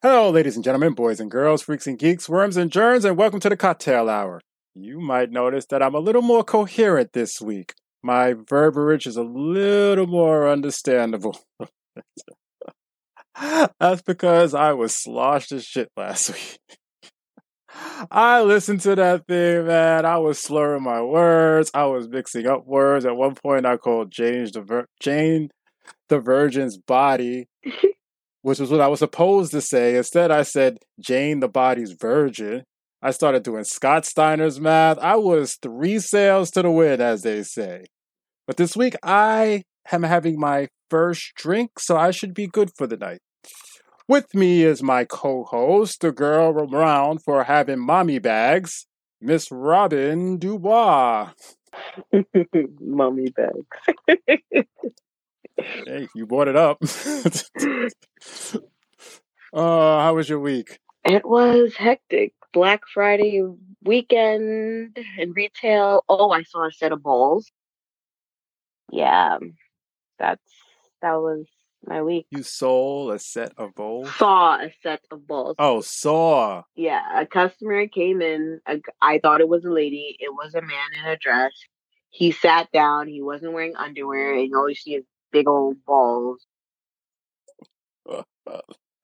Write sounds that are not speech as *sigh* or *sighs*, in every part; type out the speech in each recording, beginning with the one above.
Hello, ladies and gentlemen, boys and girls, freaks and geeks, worms and germs, and welcome to the cocktail hour. You might notice that I'm a little more coherent this week. My verbiage is a little more understandable. *laughs* That's because I was sloshed as shit last *laughs* week. I listened to that thing, man. I was slurring my words. I was mixing up words. At one point, I called Jane the Jane the Virgin's body, *laughs* which was what I was supposed to say. Instead, I said Jane the body's virgin. I started doing Scott Steiner's math. I was three sales to the wind, as they say. But this week, I am having my first drink, so I should be good for the night. With me is my co-host, the girl around for having mommy bags, Miss Robin Dubois. *laughs* mommy bags. *laughs* Hey, you brought it up. *laughs* uh, how was your week? it was hectic. Black Friday weekend in retail. Oh, I saw a set of balls. Yeah, that's that was my week. You sold a set of bowls? Saw a set of balls. Oh, saw. Yeah, a customer came in. a I thought it was a lady. It was a man in a dress. He sat down. He wasn't wearing underwear, and all you always see his big old balls. *laughs*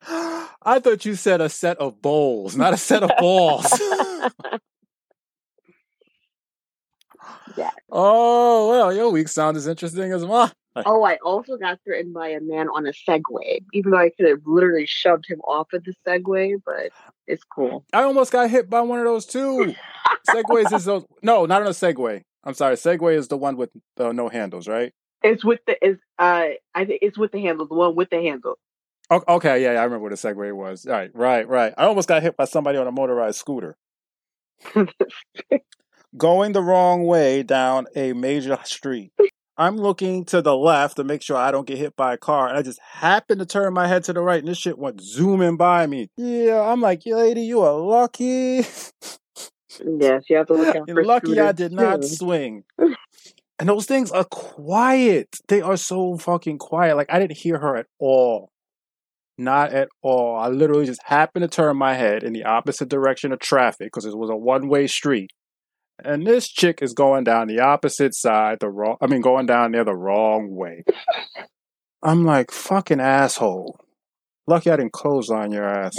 I thought you said a set of bowls, not a set of balls. *laughs* Yeah. *laughs* Oh, well, your week sounds as interesting as mine. Oh, I also got threatened by a man on a Segway, even though I could have literally shoved him off of the Segway, but it's cool. I almost got hit by one of those too. Segways is those. No, not on a Segway. I'm sorry. Segway is the one with uh, no handles, right? It's with the is uh I think it's with the handle, the one with the handle. Okay, yeah, yeah, I remember what a Segway was. Right, right, right. I almost got hit by somebody on a motorized scooter *laughs* going the wrong way down a major street. I'm looking to the left to make sure I don't get hit by a car, and I just happened to turn my head to the right, and this shit went zooming by me. Yeah, I'm like, lady, you are lucky. yes, you have to look *laughs* out You're for lucky I did not too. swing. *laughs* And those things are quiet. They are so fucking quiet. Like I didn't hear her at all. Not at all. I literally just happened to turn my head in the opposite direction of traffic because it was a one way street. And this chick is going down the opposite side, the wrong I mean going down there the wrong way. I'm like, fucking asshole. Lucky I didn't close on your ass.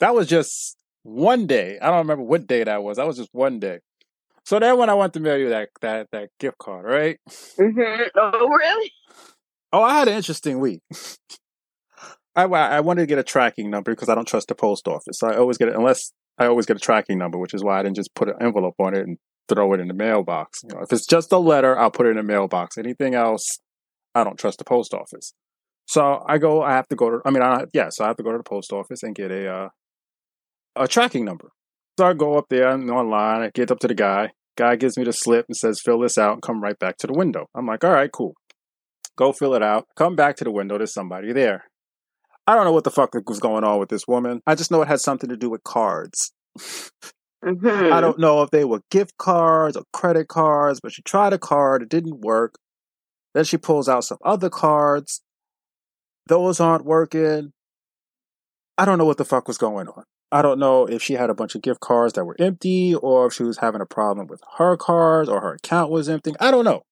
That was just one day. I don't remember what day that was. That was just one day. So then when I went to mail you that that that gift card, right? Mhm. Oh, really? Oh, I had an interesting week. I I wanted to get a tracking number because I don't trust the post office. So I always get it unless I always get a tracking number, which is why I didn't just put an envelope on it and throw it in the mailbox. You know, if it's just a letter, I'll put it in the mailbox. Anything else, I don't trust the post office. So I go. I have to go to. I mean, I yeah. So I have to go to the post office and get a uh, a tracking number. So I go up there and online. I get up to the guy. Guy gives me the slip and says, "Fill this out and come right back to the window." I'm like, "All right, cool." Go fill it out. Come back to the window. There's somebody there. I don't know what the fuck was going on with this woman. I just know it had something to do with cards. Mhm. I don't know if they were gift cards or credit cards, but she tried a card, it didn't work. Then she pulls out some other cards. Those aren't working. I don't know what the fuck was going on. I don't know if she had a bunch of gift cards that were empty or if she was having a problem with her cards or her account was empty. I don't know.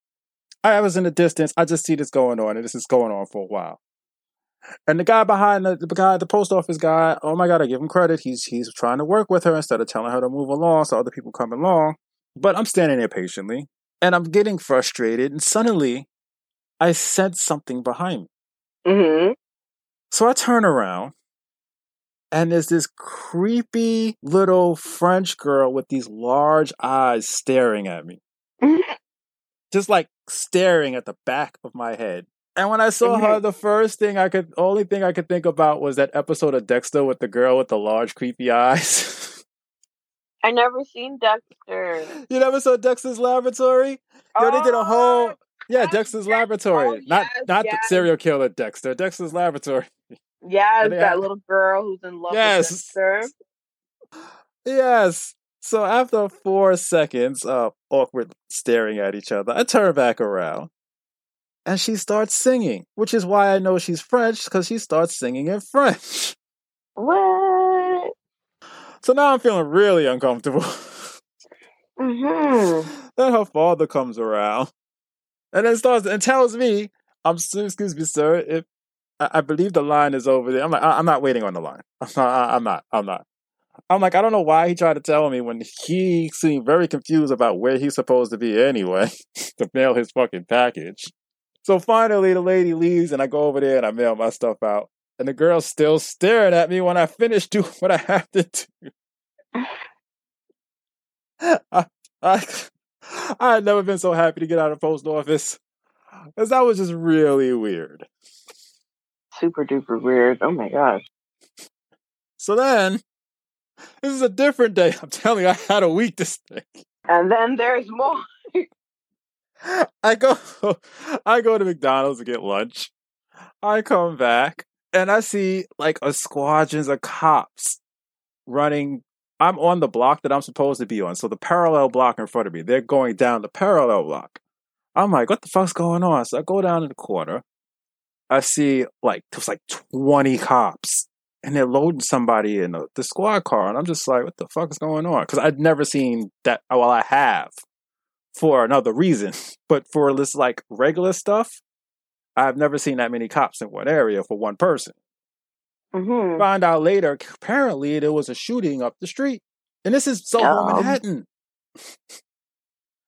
I was in the distance. I just see this going on, and this is going on for a while. And the guy behind the, the guy, the post office guy, oh my god, I give him credit. He's he's trying to work with her instead of telling her to move along so other people come along. But I'm standing there patiently, and I'm getting frustrated. And suddenly, I sense something behind me. Mhm. So I turn around, and there's this creepy little French girl with these large eyes staring at me, *laughs* just like staring at the back of my head. And when I saw her, the first thing I could, only thing I could think about was that episode of Dexter with the girl with the large creepy eyes. *laughs* I never seen Dexter. you never saw Dexter's Laboratory? Yo, they did a whole, oh, yeah, Dexter's yes. Laboratory, Oh, not yes, not the yes. serial killer Dexter, Dexter's Laboratory. *laughs* Yes, that had- little girl who's in love Yes. with Dexter. Yes. So after four seconds of awkward staring at each other, I turn back around. and she starts singing, which is why I know she's French because she starts singing in French. What? So now I'm feeling really uncomfortable. Mm-hmm. *laughs* then her father comes around and then starts and tells me, "I'm so- excuse me, sir. If I, believe the line is over there." I'm like, I, "I'm not waiting on the line. *laughs* I'm not. I, I'm not. I'm not." I'm like, I don't know why he tried to tell me when he seemed very confused about where he's supposed to be anyway *laughs* to mail his fucking package. So finally, the lady leaves, and I go over there and I mail my stuff out. And the girl's still staring at me when I finish *laughs* doing what I have to do. I, I, I had never been so happy to get out of post office. Because that was just really weird. Super duper weird. Oh my gosh. So then, this is a different day. I'm telling you, I had a week this day. And then there's more. I go I go to McDonald's to get lunch. I come back and I see like a squadrons of cops running. I'm on the block that I'm supposed to be on. So the parallel block in front of me, they're going down the parallel block. I'm like, what the fuck's going on? So I go down to the corner. I see like there's like 20 cops and they're loading somebody in the, the squad car. And I'm just like, what the fuck is going on? Because I'd never seen that. Well, I have for another reason, *laughs* but for this like regular stuff, I've never seen that many cops in one area for one person. Mm-hmm. Find out later, apparently there was a shooting up the street, and this is Soho, Um. Manhattan. *laughs*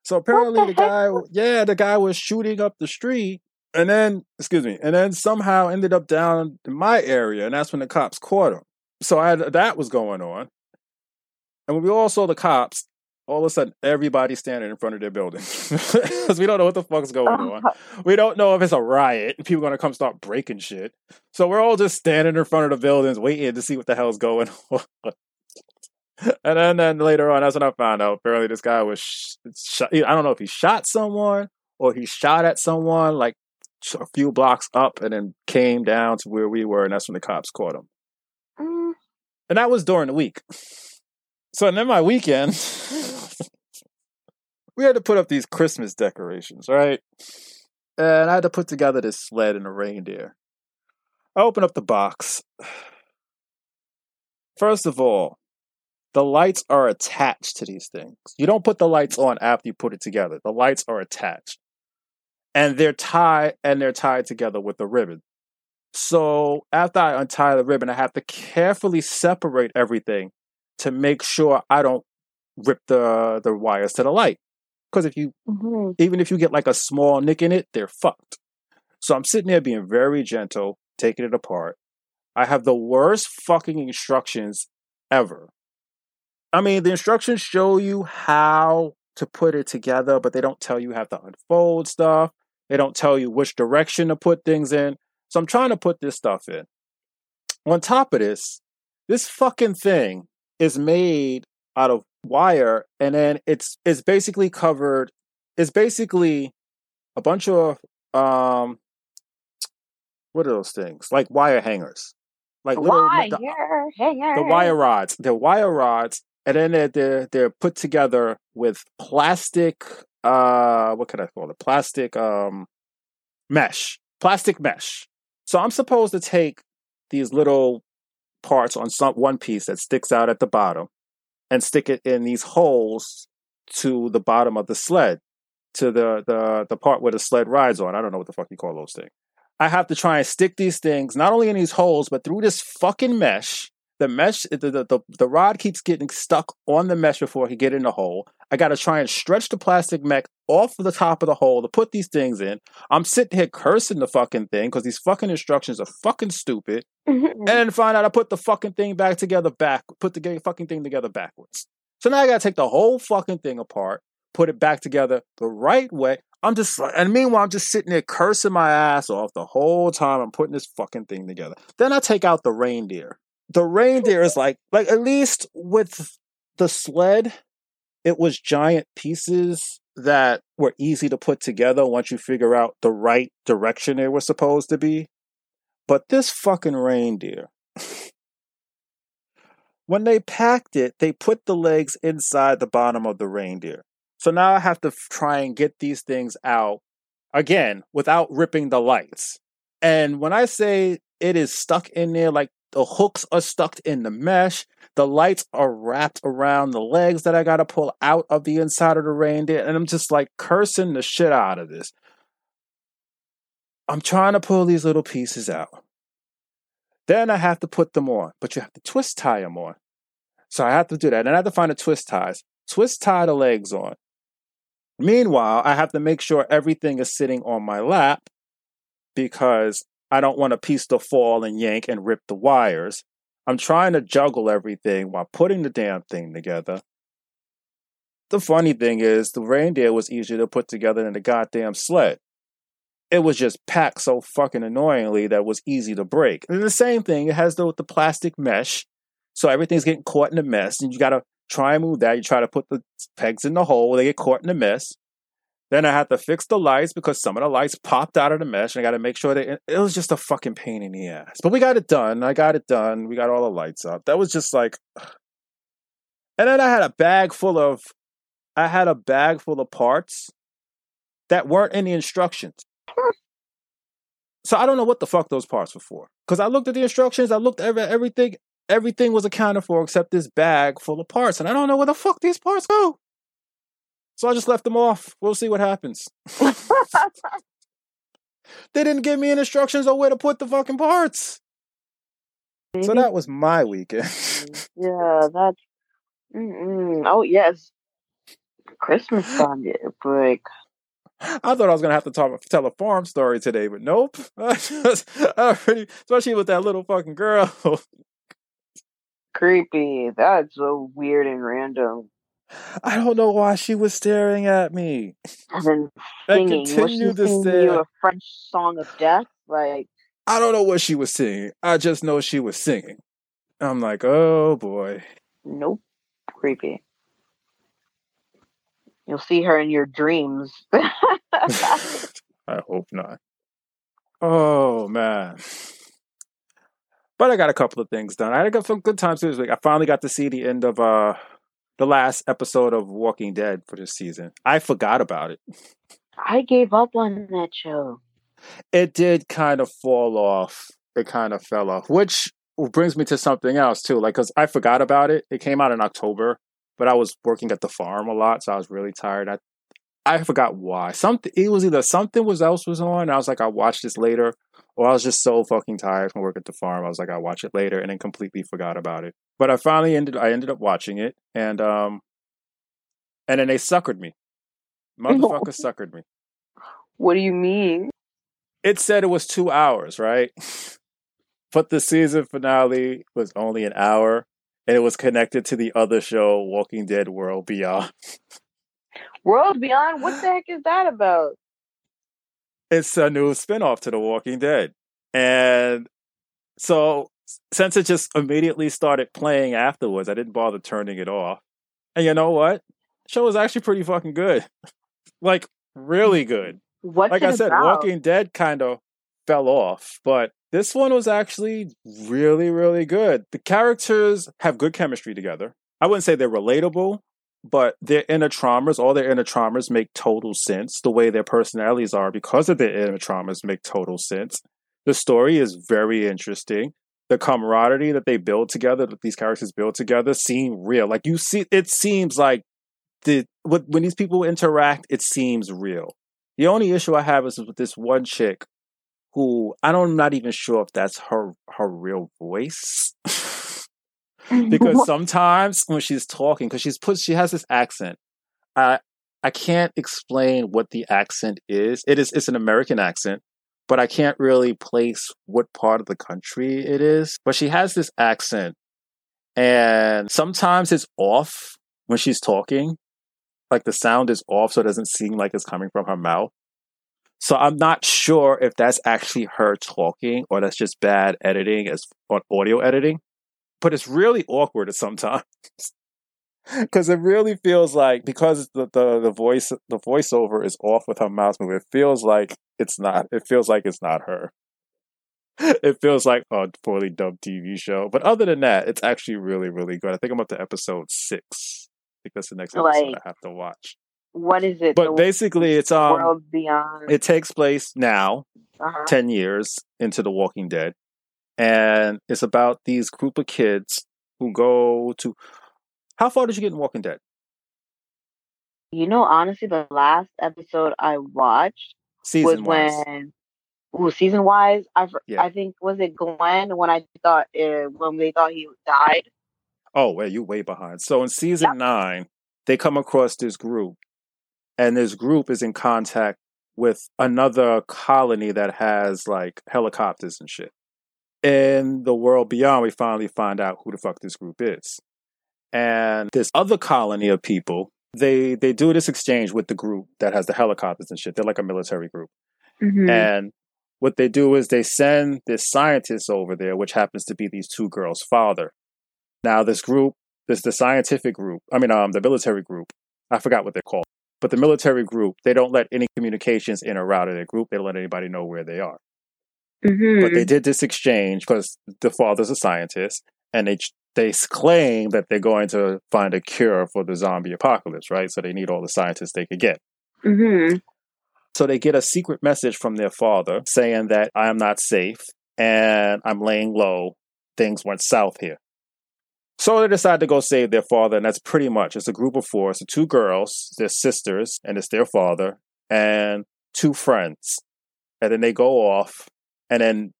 So apparently the the guy, yeah, the guy was shooting up the street, and then excuse me, and then somehow ended up down in my area, and that's when the cops caught him. So I had, that was going on, and when we all saw the cops, all of a sudden everybody's standing in front of their building *laughs* because we don't know what the fuck's going on. *laughs* We don't know if it's a riot. People are gonna come start breaking shit. So we're all just standing in front of the buildings, waiting to see what the hell's going *laughs* on. and then, then later on, that's when I found out. Apparently, this guy was sh- shot. I don't know if he shot someone or he shot at someone like a few blocks up, and then came down to where we were, and that's when the cops caught him. Mm, And that was during the week. So and then my weekend, *laughs* we had to put up these Christmas decorations, right? And I had to put together this sled and a reindeer. I open up the box. *sighs* First of all, the lights are attached to these things. You don't put the lights on after you put it together. The lights are attached. And they're tied and they're tied together with a ribbon. So after I untie the ribbon, I have to carefully separate everything to make sure I don't rip the the wires to the light. Because if you mhm. even if you get like a small nick in it, they're fucked. So I'm sitting there being very gentle, taking it apart. I have the worst fucking instructions ever. I mean, the instructions show you how to put it together, but they don't tell you how to unfold stuff. They don't tell you which direction to put things in. So I'm trying to put this stuff in. On top of this, this fucking thing is made out of wire and then it's it's basically covered it's basically a bunch of um what are those things? Like wire hangers. Like little Wire the, hanger. the wire rods. They're wire rods and then they're, they're they're put together with plastic uh what can I call it? Plastic um mesh. Plastic mesh. So I'm supposed to take these little parts on some one piece that sticks out at the bottom and stick it in these holes to the bottom of the sled to the the the part where the sled rides on. I don't know what the fuck you call those things. I have to try and stick these things not only in these holes but through this fucking mesh. The mesh, the the, the, the rod keeps getting stuck on the mesh before I can get in the hole. I got to try and stretch the plastic mech off the top of the hole to put these things in. I'm sitting here cursing the fucking thing because these fucking instructions are fucking stupid Mhm. and then find out I put the fucking thing back together back, put the fucking thing together backwards. So now I gotta take the whole fucking thing apart, put it back together the right way. I'm just like, and meanwhile I'm just sitting there cursing my ass off the whole time I'm putting this fucking thing together. Then I take out the reindeer. The reindeer is like, like at least with the sled, it was giant pieces that were easy to put together once you figure out the right direction they were supposed to be. But this fucking reindeer, when they packed it, they put the legs inside the bottom of the reindeer. So now I have to try and get these things out again without ripping the lights. And when I say it is stuck in there, like the hooks are stuck in the mesh, the lights are wrapped around the legs that I got to pull out of the inside of the reindeer. And I'm just like cursing the shit out of this. I'm trying to pull these little pieces out. Then I have to put them on, but you have to twist tie them on. So I have to do that. And I have to find the twist ties, twist tie the legs on. Meanwhile, I have to make sure everything is sitting on my lap because I don't want a piece to fall and yank and rip the wires. I'm trying to juggle everything while putting the damn thing together. The funny thing is, the reindeer was easier to put together than the goddamn sled. It was just packed so fucking annoyingly that it was easy to break. And the same thing, it has the, the plastic mesh, so everything's getting caught in the mess, and you gotta try and move that. You try to put the pegs in the hole, they get caught in the mess. Then I had to fix the lights because some of the lights popped out of the mesh, and I got to make sure that it was just a fucking pain in the ass. But we got it done. I got it done. We got all the lights up. That was just like, *sighs* and then I had a bag full of, I had a bag full of parts that weren't in the instructions. So I don't know what the fuck those parts were for. Because I looked at the instructions, I looked at everything, everything was accounted for except this bag full of parts, and I don't know where the fuck these parts go. So I just left them off. We'll see what happens. *laughs* they didn't give me any instructions on where to put the fucking parts. Maybe. So that was my weekend. *laughs* yeah, that's. Mm-mm. Oh yes, Christmas time break. I thought I was gonna have to talk, tell a farm story today, but nope. *laughs* I just, I already, especially with that little fucking girl. Creepy. That's so weird and random. I don't know why she was staring at me. And then singing. Was she singing you a French song of death? Like I don't know what she was singing. I just know she was singing. I'm like, oh boy. Nope. Creepy. You'll see her in your dreams. *laughs* I hope not. Oh man. But I got a couple of things done. I had some good times this week. I finally got to see the end of uh the last episode of Walking Dead for this season. I forgot about it. I gave up on that show. It did kind of fall off. It kind of fell off, which brings me to something else too. Like, cause I forgot about it. It came out in October, but I was working at the farm a lot, so I was really tired. I I forgot why. Something it was either something was else was on. I was like, I'll watch this later, or I was just so fucking tired from work at the farm. I was like, I'll watch it later, and then completely forgot about it. But I finally ended. I ended up watching it, and um, and then they suckered me. *laughs* Motherfucker suckered me. What do you mean? It said it was two hours, right? *laughs* but the season finale was only an hour, and it was connected to the other show, Walking Dead World Beyond. World Beyond? What the heck is that about? It's a new spinoff to The Walking Dead. And so since it just immediately started playing afterwards, I didn't bother turning it off. And you know what? The show was actually pretty fucking good. *laughs* like really good. What's like I said, about? Walking Dead kind of fell off, but this one was actually really, really good. The characters have good chemistry together. I wouldn't say they're relatable, but their inner traumas, all their inner traumas make total sense. The way their personalities are because of their inner traumas make total sense. The story is very interesting. The camaraderie that they build together, that these characters build together, seem real. Like you see, it seems like the when these people interact, it seems real. The only issue I have is with this one chick who I don't, I'm not even sure if that's her her real voice. *laughs* because sometimes when she's talking, because she's put, she has this accent. I I can't explain what the accent is. It is it's an American accent, but I can't really place what part of the country it is. But she has this accent, and sometimes it's off when she's talking. Like the sound is off, so it doesn't seem like it's coming from her mouth. So I'm not sure if that's actually her talking or that's just bad editing as on audio editing but it's really awkward at sometimes *laughs* *laughs* because it really feels like because the, the the voice the voiceover is off with her mouth moving, it feels like it's not. It feels like it's not her. *laughs* It feels like a poorly dubbed TV show. But other than that, it's actually really really good. I think I'm up to episode six. I think that's the next episode like, I have to watch. what is it? But basically, it's um, world beyond. it takes place now, uh-huh. 10 years into The Walking Dead. And it's about these group of kids who go to. How far did you get in Walking Dead? You know, honestly, the last episode I watched Season was wise. when, ooh, season wise, I Yeah. I think was it Glenn when I thought uh, when they thought he died. Oh, wait, you way behind. So in season nine, they come across this group, and this group is in contact with another colony that has like helicopters and shit. In the world beyond, we finally find out who the fuck this group is. And this other colony of people, they they do this exchange with the group that has the helicopters and shit. They're like a military group. Mm-hmm. And what they do is they send this scientist over there, which happens to be these two girls' father. Now, this group, this the scientific group. I mean, um, the military group. I forgot what they're called, but the military group. They don't let any communications in or out of their group. They don't let anybody know where they are. mm-hmm. But they did this exchange because the father's a scientist, and they they claim that they're going to find a cure for the zombie apocalypse, right? So they need all the scientists they could get. mm-hmm. So they get a secret message from their father saying that I am not safe and I'm laying low. Things went south here. So they decide to go save their father, and that's pretty much it's a group of four. It's two girls, their sisters, and it's their father, and two friends. And then they go off, and then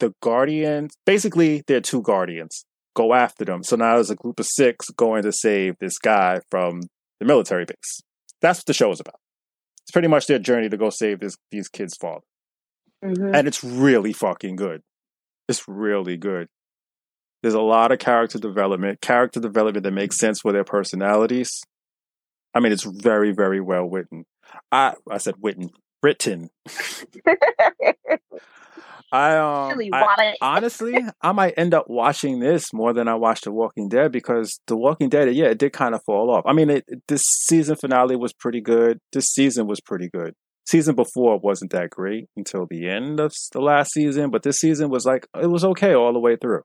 the guardians basically they're two guardians go after them. So now there's a group of six going to save this guy from the military base. That's what the show is about. It's pretty much their journey to go save this these kids' father. Mm-hmm. And it's really fucking good. It's really good. There's a lot of character development, character development that makes sense for their personalities. I mean, it's very, very well written. I I said written, written. *laughs* *laughs* I um, I- *laughs* honestly, I might end up watching this more than I watched The Walking Dead because The Walking Dead, yeah, it did kind of fall off. I mean, it- this season finale was pretty good. This season was pretty good. Season before wasn't that great until the end of the last season, but this season was like it was okay all the way through.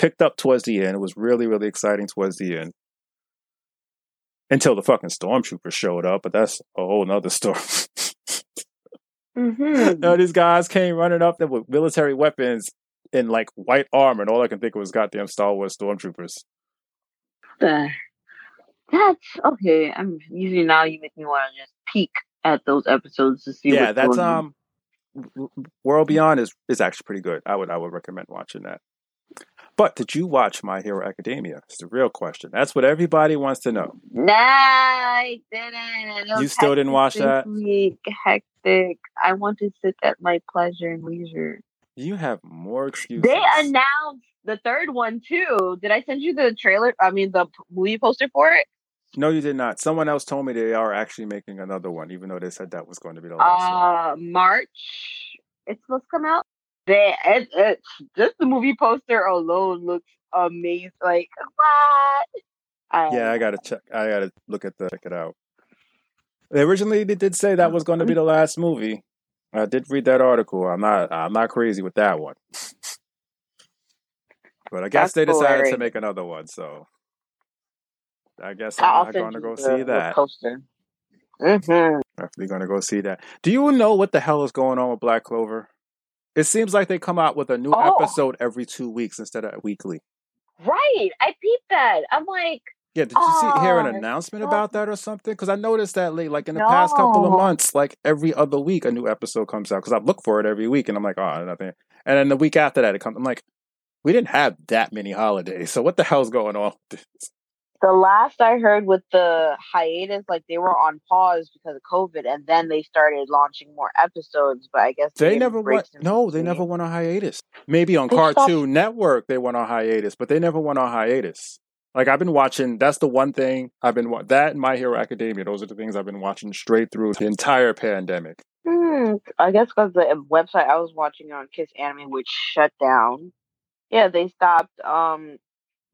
Picked up towards the end. It was really, really exciting towards the end. Until the fucking stormtroopers showed up, but that's a whole nother *laughs* story. Mm-hmm. no, these guys came running up there with military weapons in like white armor, and all I can think of was goddamn Star Wars stormtroopers. The- That's okay. I'm usually now you make me want to just peek at those episodes to see. yeah, what's that's um, World Beyond is is actually pretty good. I would I would recommend watching that. But did you watch My Hero Academia? It's the real question. That's what everybody wants to know. Nah, I didn't. It You still didn't watch that? Week. Hectic. I want to sit at my pleasure and leisure. You have more excuses. They announced the third one too. Did I send you the trailer? I mean, the movie poster for it. no, you did not. Someone else told me they are actually making another one, even though they said that was going to be the last one. Uh, March. It's supposed to come out. They, it, it, just the movie poster alone looks amazing. Like what? I, Yeah, I gotta check. I gotta look at the check it out. They originally, they did say that was going to be the last movie. I did read that article. I'm not. I'm not crazy with that one. but I guess That's they decided to make another one. So I guess I'm not going to go the, see that. poster. Mm-hmm. Definitely going to go see that. Do you know what the hell is going on with Black Clover? It seems like they come out with a new Oh. episode every two weeks instead of weekly. Right. I peeped that. I'm like, Yeah, did you see hear an Oh, announcement no. about that or something? Because I noticed that late, like in the past couple of months, like every other week a new episode comes out. Because I look for it every week, and I'm like, oh, nothing. And then the week after that, it comes. I'm like, we didn't have that many holidays, so what the hell's going on? The last I heard with the hiatus, like they were on pause because of COVID, and then they started launching more episodes. But I guess They gave never went. No, they never went on hiatus. Maybe on They stopped- Cartoon Network they went on hiatus, but they never went on hiatus. Like I've been watching. That's the one thing I've been wa- that and My Hero Academia. Those are the things I've been watching straight through the entire pandemic. Hmm, I guess because the website I was watching on Kiss Anime, which shut down. Yeah, they stopped. Um,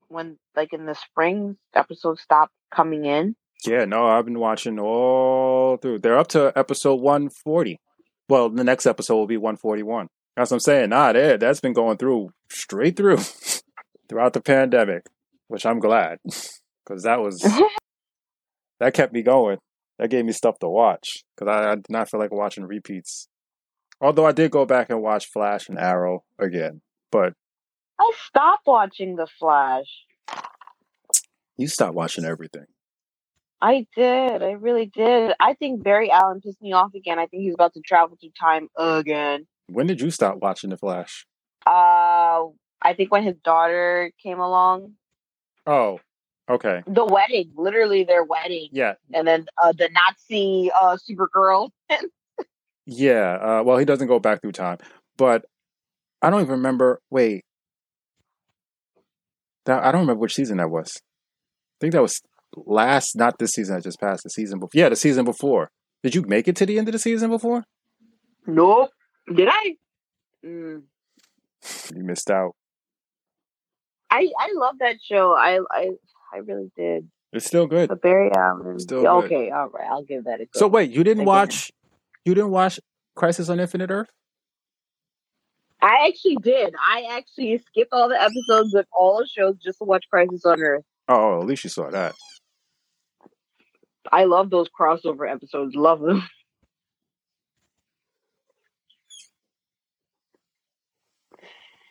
when like in the spring, episodes stopped coming in. Yeah, no, I've been watching all through. They're up to episode 140. Well, the next episode will be 141. That's what I'm saying. Nah, there, that's been going through straight through *laughs* throughout the pandemic, which I'm glad *laughs* because that was *laughs* that kept me going. That gave me stuff to watch because I, I did not feel like watching repeats. Although I did go back and watch Flash and Arrow again, but I stopped watching The Flash. you stopped watching everything. I did. I really did. I think Barry Allen pissed me off again. I think he's about to travel through time again. When did you stop watching The Flash? Uh, I think when his daughter came along, Oh, okay. the wedding, literally their wedding, Yeah, and then uh, the Nazi uh, Supergirl. *laughs* yeah. Uh, well, he doesn't go back through time, but I don't even remember. Wait, I don't remember which season that was. I think that was last, not this season. I just passed the season before. Yeah, the season before. Did you make it to the end of the season before? nope. Did I? Mm. You missed out. I I love that show. I I I really did. It's still good. But Barry Allen. Still good. okay, all right. I'll give that a go. So wait, you didn't Again. watch? You didn't watch Crisis on Infinite Earth? I actually did. I actually skipped all the episodes of all the shows just to watch Crisis on Earth. Oh, at least you saw that. I love those crossover episodes. Love them. *laughs*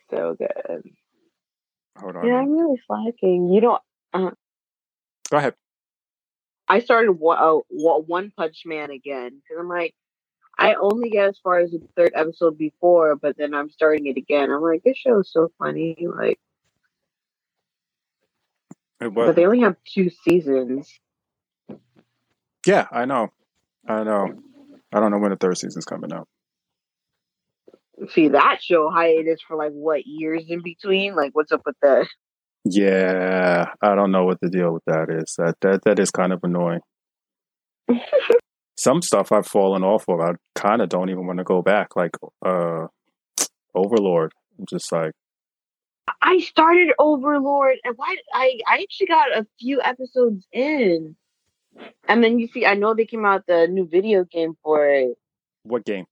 So good. Hold on. Yeah, I'm really slacking. You know, Go ahead. I started one, uh, One Punch Man again because I'm like, I only get as far as the third episode before, but then I'm starting it again. I'm like, this show is so funny. Like, It but they only have two seasons. Yeah, I know. I know. I don't know when the third season's coming out. See that show hiatus for like what years in between? Like, what's up with that? Yeah, I don't know what the deal with that is. That that that is kind of annoying. *laughs* Some stuff I've fallen off of. I kind of don't even want to go back. Like uh, Overlord. I'm just like, I started Overlord, and why I I actually got a few episodes in, and then you see, I know they came out the new video game for it what game?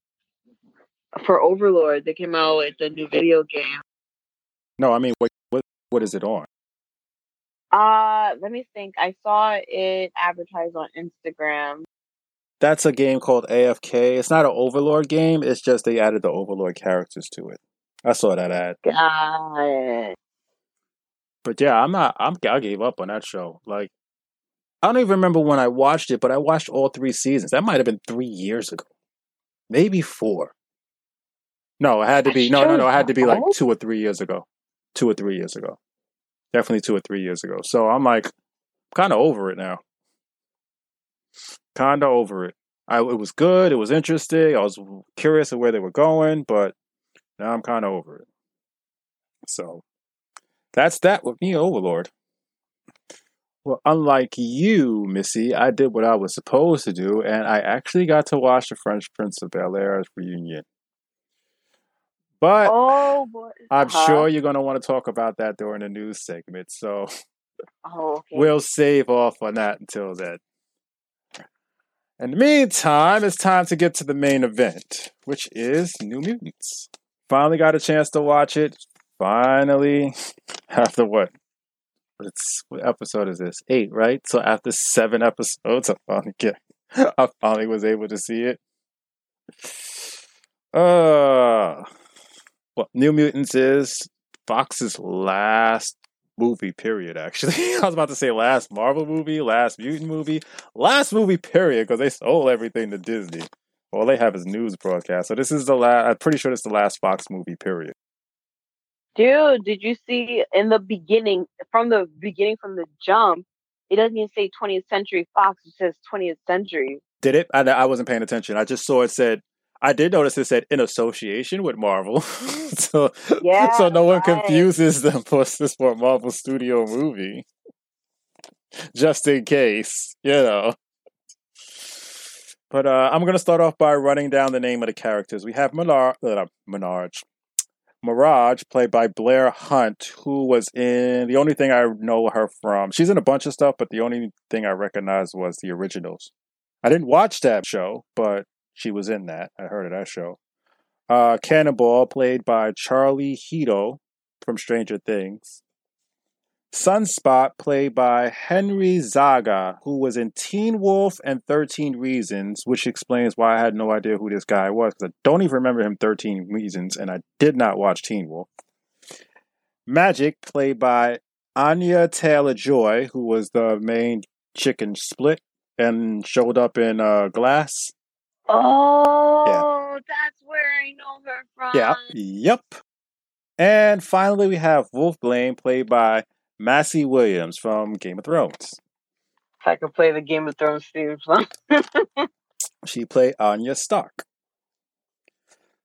for Overlord. They came out with the new video game. No, I mean, what what what is it on? Uh, let me think. I saw it advertised on Instagram. That's a game called AFK. It's not an Overlord game. It's just they added the Overlord characters to it. I saw that ad. Got it. But yeah, I'm not. I'm. I gave up on that show. Like, I don't even remember when I watched it, but I watched all three seasons. That might have been three years ago, maybe four. No, it had to be. No, no, no. It had to be like two or three years ago. Two or three years ago. Definitely two or three years ago. So I'm like, kind of over it now. Kind of over it. I it was good. It was interesting. I was curious of where they were going, but now I'm kind of over it. So that's that with me, Overlord. Well, unlike you, Missy, I did what I was supposed to do, and I actually got to watch the Fresh Prince of Bel Air's reunion. But Oh boy. I'm Uh-huh. sure you're going to want to talk about that during the news segment, so Oh, okay. we'll save off on that until then. In the meantime, it's time to get to the main event, which is New Mutants. Finally got a chance to watch it. Finally, *laughs* after what? It's what episode is this? Eight, right? So after seven episodes, *laughs* I finally get, I finally was able to see it. Uh, well, New Mutants is Fox's last movie period actually. *laughs* I was about to say last marvel movie last mutant movie last movie period because they sold everything to disney. All they have is news broadcast. So this is the last i'm pretty sure it's the last fox movie period. Dude, did you see in the beginning, from the beginning, from the jump, it doesn't even say 20th Century Fox, it says 20th Century. did it? I, I wasn't paying attention. I just saw it said i did notice it said in association with marvel *laughs* so Yeah, so no one right. confuses them *laughs* for this for a marvel studio movie just in case you know But uh, I'm going to start off by running down the name of the characters. We have Menard, uh, Menard, Mirage, played by Blu Hunt, who was in the only thing I know her from. She's in a bunch of stuff, but the only thing I recognized was the originals. I didn't watch that show, but she was in that. I heard of that show. Uh, Cannonball, played by Charlie Heaton from Stranger Things. Sunspot, played by Henry Zaga, who was in Teen Wolf and 13 Reasons, which explains why I had no idea who this guy was, because I don't even remember him 13 Reasons, and I did not watch Teen Wolf. Magik, played by Anya Taylor Joy, who was the main chick in Split and showed up in uh, Glass. Oh, that's where I know her from. Yeah. Yep. And finally, we have Wolfsbane, played by Maisie Williams from Game of Thrones. If I could play the Game of Thrones theme song. *laughs* She played Arya Stark.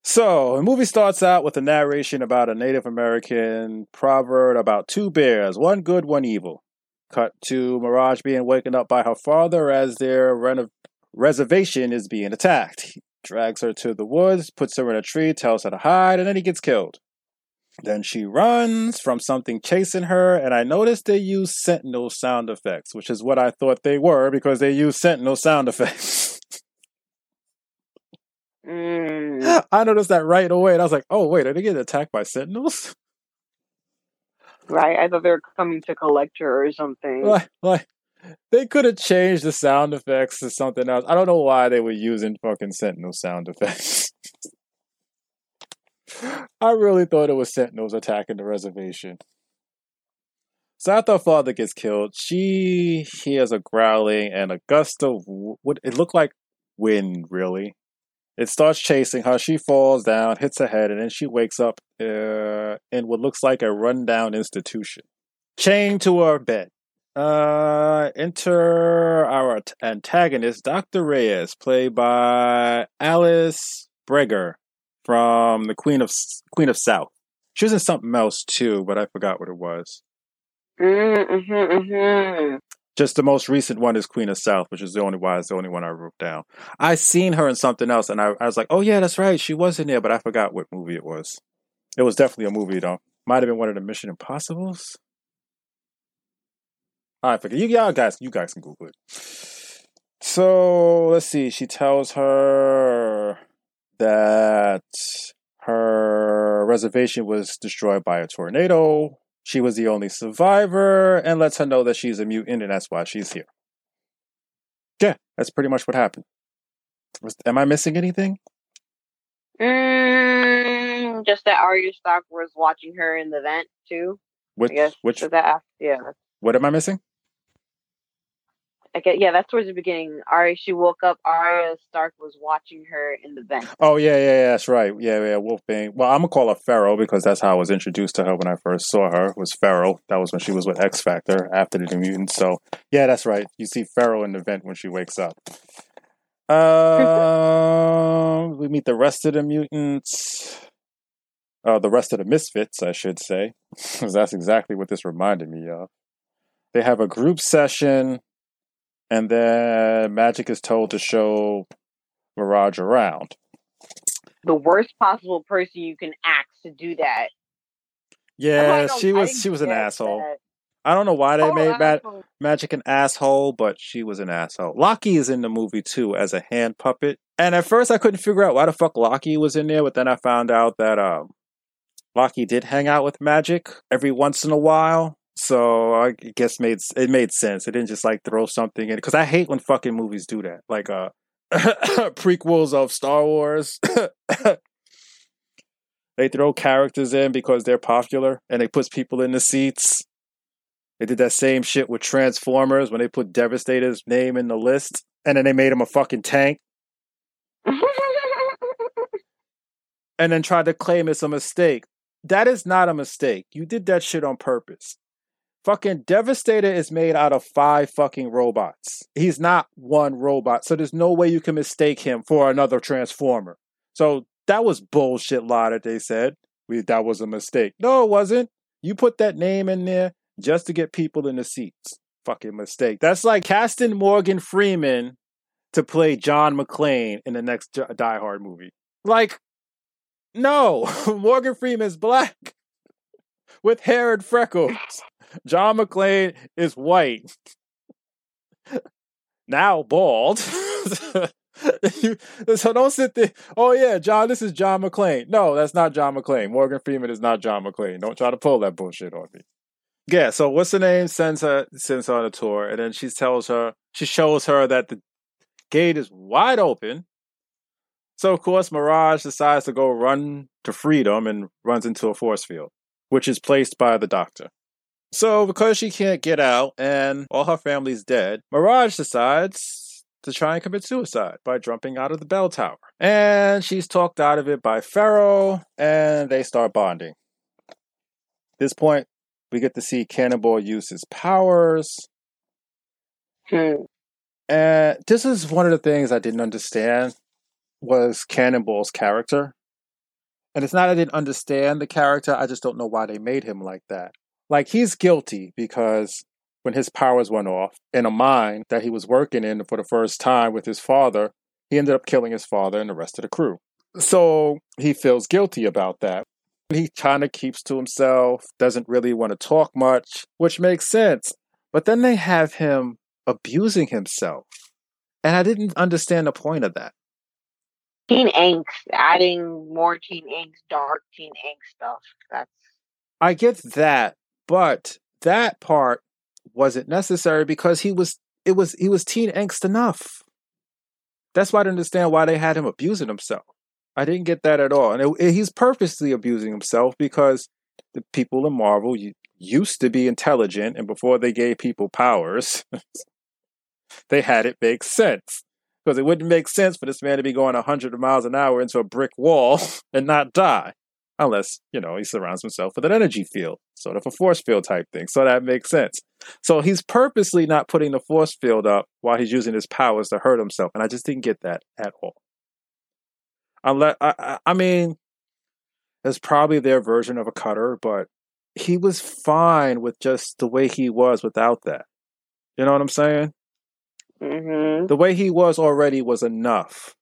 So, the movie starts out with a narration about a Native American proverb about two bears, one good, one evil. Cut to Mirage being waken up by her father as their reno- reservation is being attacked. He drags her to the woods, puts her in a tree, tells her to hide, and then he gets killed. Then she runs from something chasing her, and I noticed they use Sentinel sound effects, which is what I thought they were because they use Sentinel sound effects. Mm, *laughs* I noticed that right away, and I was like, "Oh wait, are they getting attacked by Sentinels?" right. I thought they were coming to collect her or something. like, like they could have changed the sound effects to something else. I don't know why they were using fucking Sentinel sound effects. *laughs* I really thought it was Sentinels attacking the reservation. So after her father gets killed, she hears a growling and a gust of what it looked like wind. Really, it starts chasing her. She falls down, hits her head, and then she wakes up uh, in what looks like a rundown institution, chained to her bed. Uh, enter our antagonist, Dr. Reyes, played by Alice Braga from the Queen of Queen of South. She was in something else too, but I forgot what it was. Mm-hmm, mm-hmm. Just the most recent one is Queen of South, which is the only why it's the only one I wrote down. I seen her in something else, and I, I was like, oh yeah, that's right, she was in there, but I forgot what movie it was. It was definitely a movie though. Might have been one of the Mission Impossibles. I forget. You y'all guys, you guys can Google it. So let's see. She tells her that her reservation was destroyed by a tornado. She was the only survivor, and lets her know that she's a mutant, and that's why she's here. Yeah, that's pretty much what happened. Was, am I missing anything? Mm, just that Arya Stark was watching her in the vent too. Which, which, that yeah. what am I missing? I yeah, that's towards the beginning. Arya, she woke up. Arya Stark was watching her in the vent. Oh yeah, yeah, yeah, that's right. Yeah, yeah, Wolfbane. Well, I'm gonna call her Pharaoh because that's how I was introduced to her when I first saw her. Was Pharaoh? That was when she was with X Factor after the Mutants. So yeah, that's right. You see Pharaoh in the vent when she wakes up. Um, *laughs* we meet the rest of the mutants. Uh, the rest of the misfits, I should say, *laughs* because that's exactly what this reminded me of. They have a group session, and then Magik is told to show Mirage around. The worst possible person you can ask to do that. Yeah, she was she was an asshole. that. I don't know why they Oh, made Mag- Magik an asshole, but she was an asshole. Lockheed is in the movie too as a hand puppet. And at first I couldn't figure out why the fuck Lockheed was in there, but then I found out that um Lockheed did hang out with Magik every once in a while. So I guess made it made sense. It didn't just like throw something in because I hate when fucking movies do that. Like uh *coughs* prequels of Star Wars. *coughs* they throw characters in because they're popular and they put people in the seats. They did that same shit with Transformers when they put Devastator's name in the list and then they made him a fucking tank *laughs* and then tried to claim it's a mistake. That is not a mistake. You did that shit on purpose. Fucking Devastator is made out of five fucking robots. He's not one robot, so there's no way you can mistake him for another Transformer. So that was bullshit lie that they said. We, that was a mistake. No, it wasn't. You put that name in there just to get people in the seats. Fucking mistake. That's like casting Morgan Freeman to play John McClane in the next Die Hard movie. Like, no, *laughs* Morgan Freeman's black *laughs* with hair and freckles. John McClane is white. now bald. *laughs* So don't sit there. Oh yeah, John, this is John McClane. No, that's not John McClane. Morgan Freeman is not John McClane. Don't try to pull that bullshit on me. Yeah, so what's the name sends her sends her on a tour, and then she tells her she shows her that the gate is wide open. So of course Mirage decides to go run to freedom and runs into a force field, which is placed by the doctor. So because she can't get out and all her family's dead, Mirage decides to try and commit suicide by jumping out of the bell tower. And she's talked out of it by Ferro, and they start bonding. this point, we get to see Cannonball use his powers. Hmm. And this is one of the things I didn't understand was Cannonball's character. And it's not I didn't understand the character, I just don't know why they made him like that. Like he's guilty because when his powers went off in a mine that he was working in for the first time with his father, he ended up killing his father and the rest of the crew. So he feels guilty about that. He kind of keeps to himself, doesn't really want to talk much, which makes sense. But then they have him abusing himself. And I didn't understand the point of that. Teen angst, adding more teen angst, dark teen angst stuff. That's I get that, but that part wasn't necessary because he was it was he was teen angst enough. That's why I didn't understand why they had him abusing himself. I didn't get that at all, and it, it- he's purposely abusing himself because the people in Marvel used to be intelligent, and before they gave people powers, *laughs* they had it make sense. Because it wouldn't make sense for this man to be going 100 miles an hour into a brick wall *laughs* and not die unless you know he surrounds himself with an energy field sort of a force field type thing. So that makes sense. So he's purposely not putting the force field up while he's using his powers to hurt himself and i just didn't get that at all. Unless i, I, I mean it's probably their version of a cutter but he was fine with just the way he was without that. You know what i'm saying? Hmm the way he was already was enough.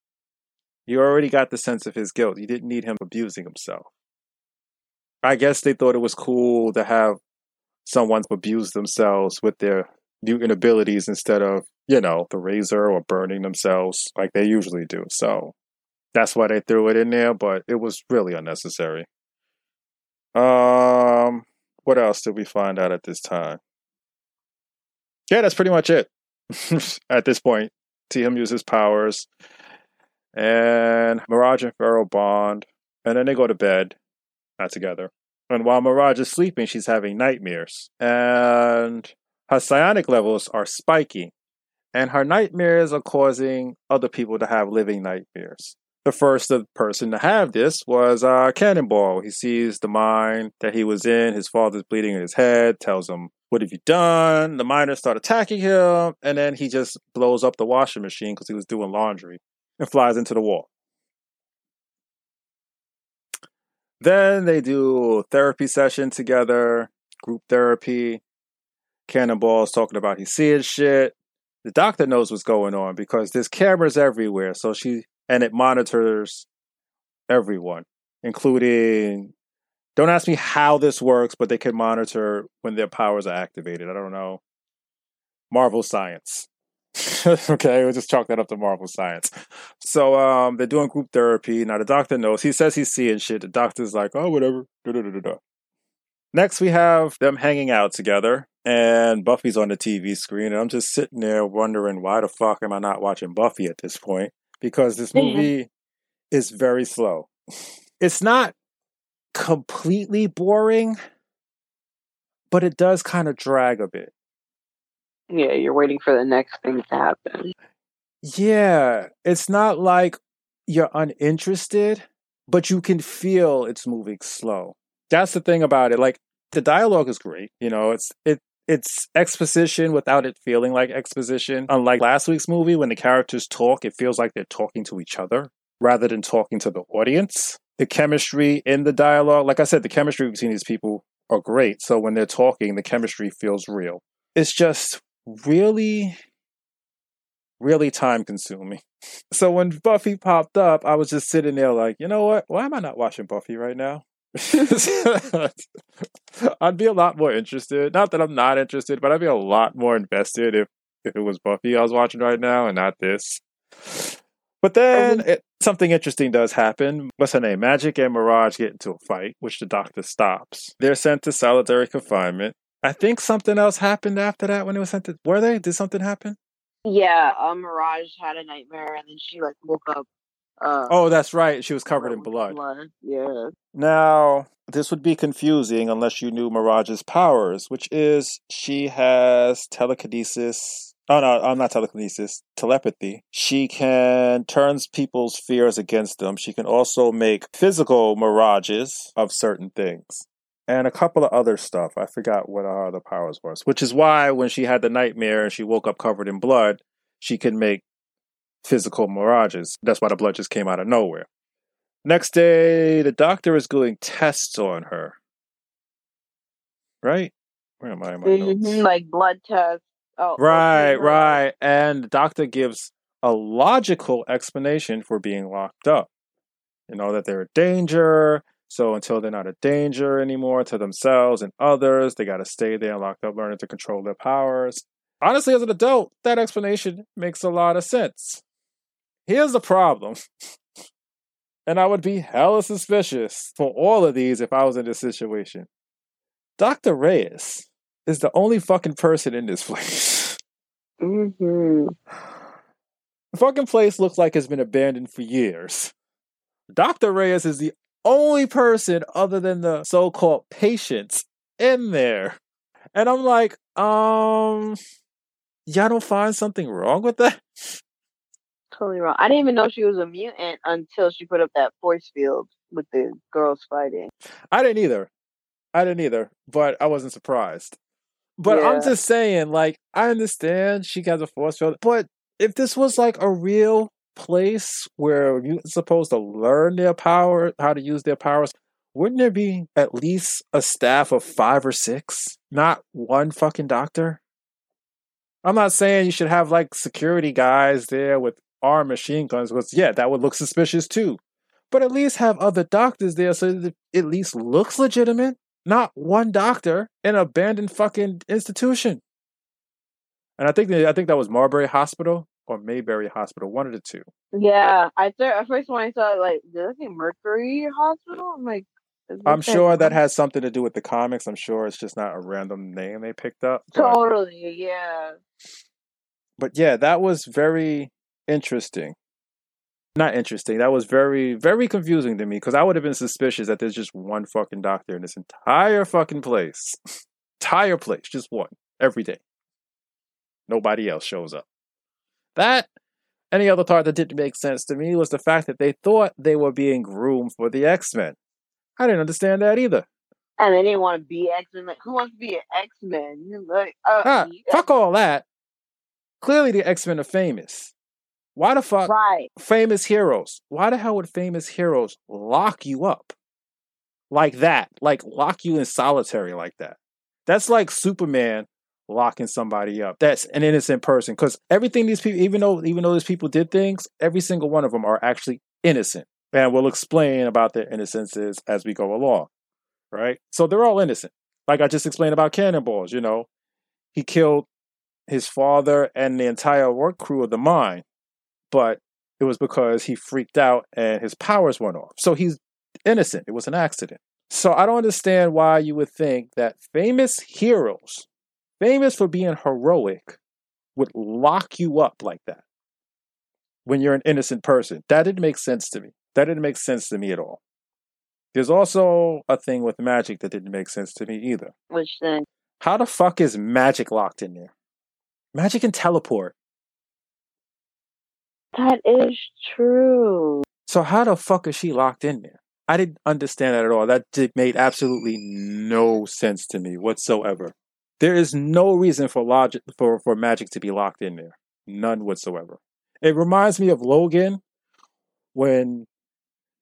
You already got the sense of his guilt. You didn't need him abusing himself I guess they thought it was cool to have someone abuse themselves with their mutant abilities instead of, you know, the razor or burning themselves like they usually do. So that's why they threw it in there, but it was really unnecessary. Um, what else did we find out at this time? Yeah, that's pretty much it. *laughs* at this point, see him use his powers, and Mirage and Pharaoh bond, and then they go to bed not together. And while Mirage is sleeping, she's having nightmares. And her psionic levels are spiking. And her nightmares are causing other people to have living nightmares. The first person to have this was uh, Cannonball. He sees the mine that he was in. His father's bleeding in his head, tells him, What have you done? The miners start attacking him. And then he just blows up the washing machine because he was doing laundry and flies into the wall. Then they do therapy session together, group therapy. Cannonball's talking about he's seeing shit. The doctor knows what's going on because there's cameras everywhere. So she and it monitors everyone, including. Don't ask me how this works, but they can monitor when their powers are activated. I don't know. Marvel science. *laughs* okay, we'll just chalk that up to Marvel science. So um, they're doing group therapy. Now the doctor knows. He says he's seeing shit. The doctor's like, oh, whatever. Da-da-da-da-da. Next, we have them hanging out together, and Buffy's on the TV screen, and I'm just sitting there wondering why the fuck am I not watching Buffy at this point? Because this movie is very slow. It's not completely boring, but it does kind of drag a bit. Yeah, you're waiting for the next thing to happen. Yeah, it's not like you're uninterested, but you can feel it's moving slow. That's the thing about it. Like the dialogue is great, you know, it's it it's exposition without it feeling like exposition. Unlike last week's movie when the characters talk, it feels like they're talking to each other rather than talking to the audience. The chemistry in the dialogue, like I said, the chemistry between these people are great. So when they're talking, the chemistry feels real. It's just really really time consuming. *laughs* So when Buffy popped up, I was just sitting there like, you know what? Why am I not watching Buffy right now? *laughs* I'd be a lot more interested. Not that I'm not interested, but I'd be a lot more invested if if it was Buffy I was watching right now and not this. But then it, something interesting does happen. What's her name? Magik and Mirage get into a fight, which the doctor stops. They're sent to solitary confinement. I think something else happened after that when it was sent to. Were they? Did something happen? Yeah, uh, Mirage had a nightmare and then she like woke up. Uh, Oh, that's right. She was covered in with blood. Yeah. Now, this would be confusing unless you knew Mirage's powers, which is she has telekinesis. Oh no, I'm not telekinesis, telepathy. She can turns people's fears against them. She can also make physical mirages of certain things. And a couple of other stuff. I forgot what her other powers was. Which is why when she had the nightmare and she woke up covered in blood, she can make physical mirages. That's why the blood just came out of nowhere. Next day, the doctor is doing tests on her. Right? Where am I in my notes? hmm like blood tests. Oh, Right, okay, right. And the doctor gives a logical explanation for being locked up. You know, that they're a danger. So until they're not a danger anymore to themselves and others, they got to stay there locked up, learning to control their powers. Honestly, as an adult, that explanation makes a lot of sense. Here's the problem. *laughs* and I would be hella suspicious for all of these if I was in this situation. Dr. Reyes is the only fucking person in this *laughs* place. Mm-hmm. The fucking place looks like it's been abandoned for years. Dr. Reyes is the only person other than the so called patients in there. And I'm like, um, y'all don't find something wrong with that? Totally wrong. I didn't even know she was a mutant until she put up that force field with the girls fighting. I didn't either. I didn't either, but I wasn't surprised. But I'm just saying, like, I understand she got a force field, but if this was like a real place where you're supposed to learn their power, how to use their powers, wouldn't there be at least a staff of five or six? Not one fucking doctor? I'm not saying you should have like security guys there with armed machine guns, because yeah, that would look suspicious too. But at least have other doctors there so it at least looks legitimate. Not one doctor in an abandoned fucking institution. And I think I think that was Marbury Hospital or Mayberry Hospital, one of the two. Yeah, I th- at first when I saw it, like, did I say Mercury Hospital? I'm like, I'm sure that has something to do with the comics. I'm sure it's just not a random name they picked up. But, totally, yeah. but yeah, that was very interesting. Not interesting. That was very, very confusing to me because I would have been suspicious that there's just one fucking doctor in this entire fucking place. *laughs* entire place, just one, every day. Nobody else shows up. That, any other part that didn't make sense to me was the fact that they thought they were being groomed for the X Men. I didn't understand that either. And they didn't want to be X Men. Like, who wants to be an X Men? Like, uh, Ah, fuck all that. Clearly, the X Men are famous. Why the fuck? right. famous heroes. Why the hell would famous heroes lock you up like that? Like lock you in solitary like that? That's like Superman locking somebody up. That's an innocent person because everything these people, even though even though these people did things, every single one of them are actually innocent, and we'll explain about their innocences as we go along. Right? So they're all innocent. Like I just explained about cannonballs. You know, he killed his father and the entire work crew of the mine but it was because he freaked out and his powers went off. So he's innocent. It was an accident. So I don't understand why you would think that famous heroes, famous for being heroic, would lock you up like that when you're an innocent person. That didn't make sense to me. That didn't make sense to me at all. There's also a thing with Magik that didn't make sense to me either. Which then, How the fuck is Magik locked in there? Magik can teleport. that is true. So how the fuck is she locked in there? I didn't understand that at all. That did, made absolutely no sense to me whatsoever. There is no reason for logic for, for Magik to be locked in there. None whatsoever. It reminds me of Logan when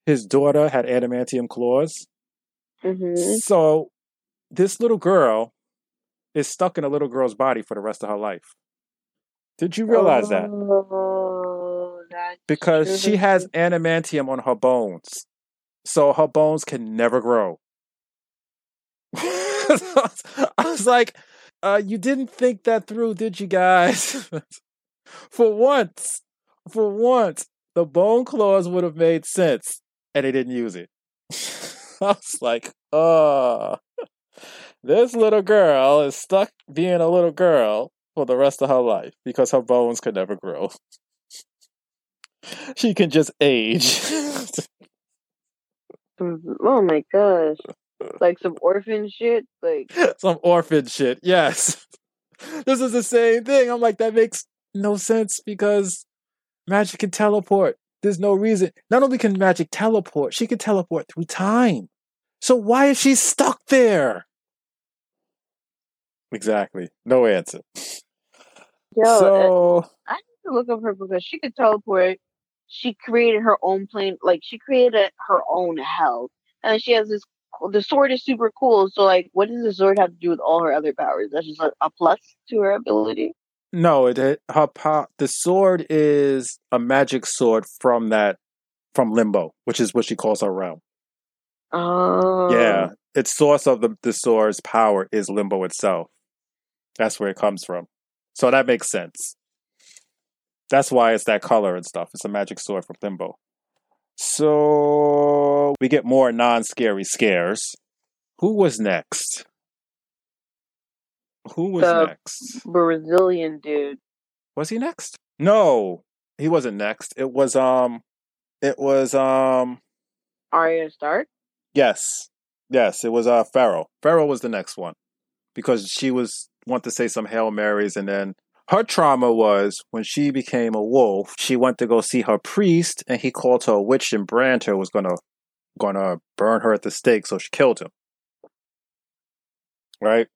his daughter had adamantium claws. hmm So this little girl is stuck in a little girl's body for the rest of her life. Did you realize that? Oh, that's because she has adamantium on her bones, so her bones can never grow. *laughs* *laughs* I was like, uh, "You didn't think that through, did you guys?" *laughs* for once, for once, the bone claws would have made sense, and they didn't use it. *laughs* I was like, "Oh." this little girl is stuck being a little girl for the rest of her life because her bones could never grow. She can just age. oh my gosh. Like some orphan shit. Like *laughs* some orphan shit. Yes. *laughs* This is the same thing. I'm like, that makes no sense because Magik can teleport. There's no reason. Not only can Magik teleport, she can teleport through time. So why is she stuck there? Exactly. No answer. Yo, so uh, I need to look up her because she could teleport. She created her own plane, like she created her own hell, and she has this. The sword is super cool. So, like, what does the sword have to do with all her other powers? That's just a, a plus to her ability. No, it, it her po- the sword is a magic sword from that from Limbo, which is what she calls her realm. Oh, Yeah, its source of the the sword's power is Limbo itself. That's where it comes from. So that makes sense. That's why it's that color and stuff. It's a magic sword from Limbo. So we get more non-scary scares. Who was next? Who was The- next? Brazilian dude. Was he next? No, he wasn't next. It was um it was um Arya Stark. yes. Yes, it was uh Pharaoh. Pharaoh was the next one. Because she was want to say some Hail Marys and then her trauma was when she became a wolf, she went to go see her priest and he called her a witch and brand her was gonna gonna burn her at the stake, so she killed him. Right?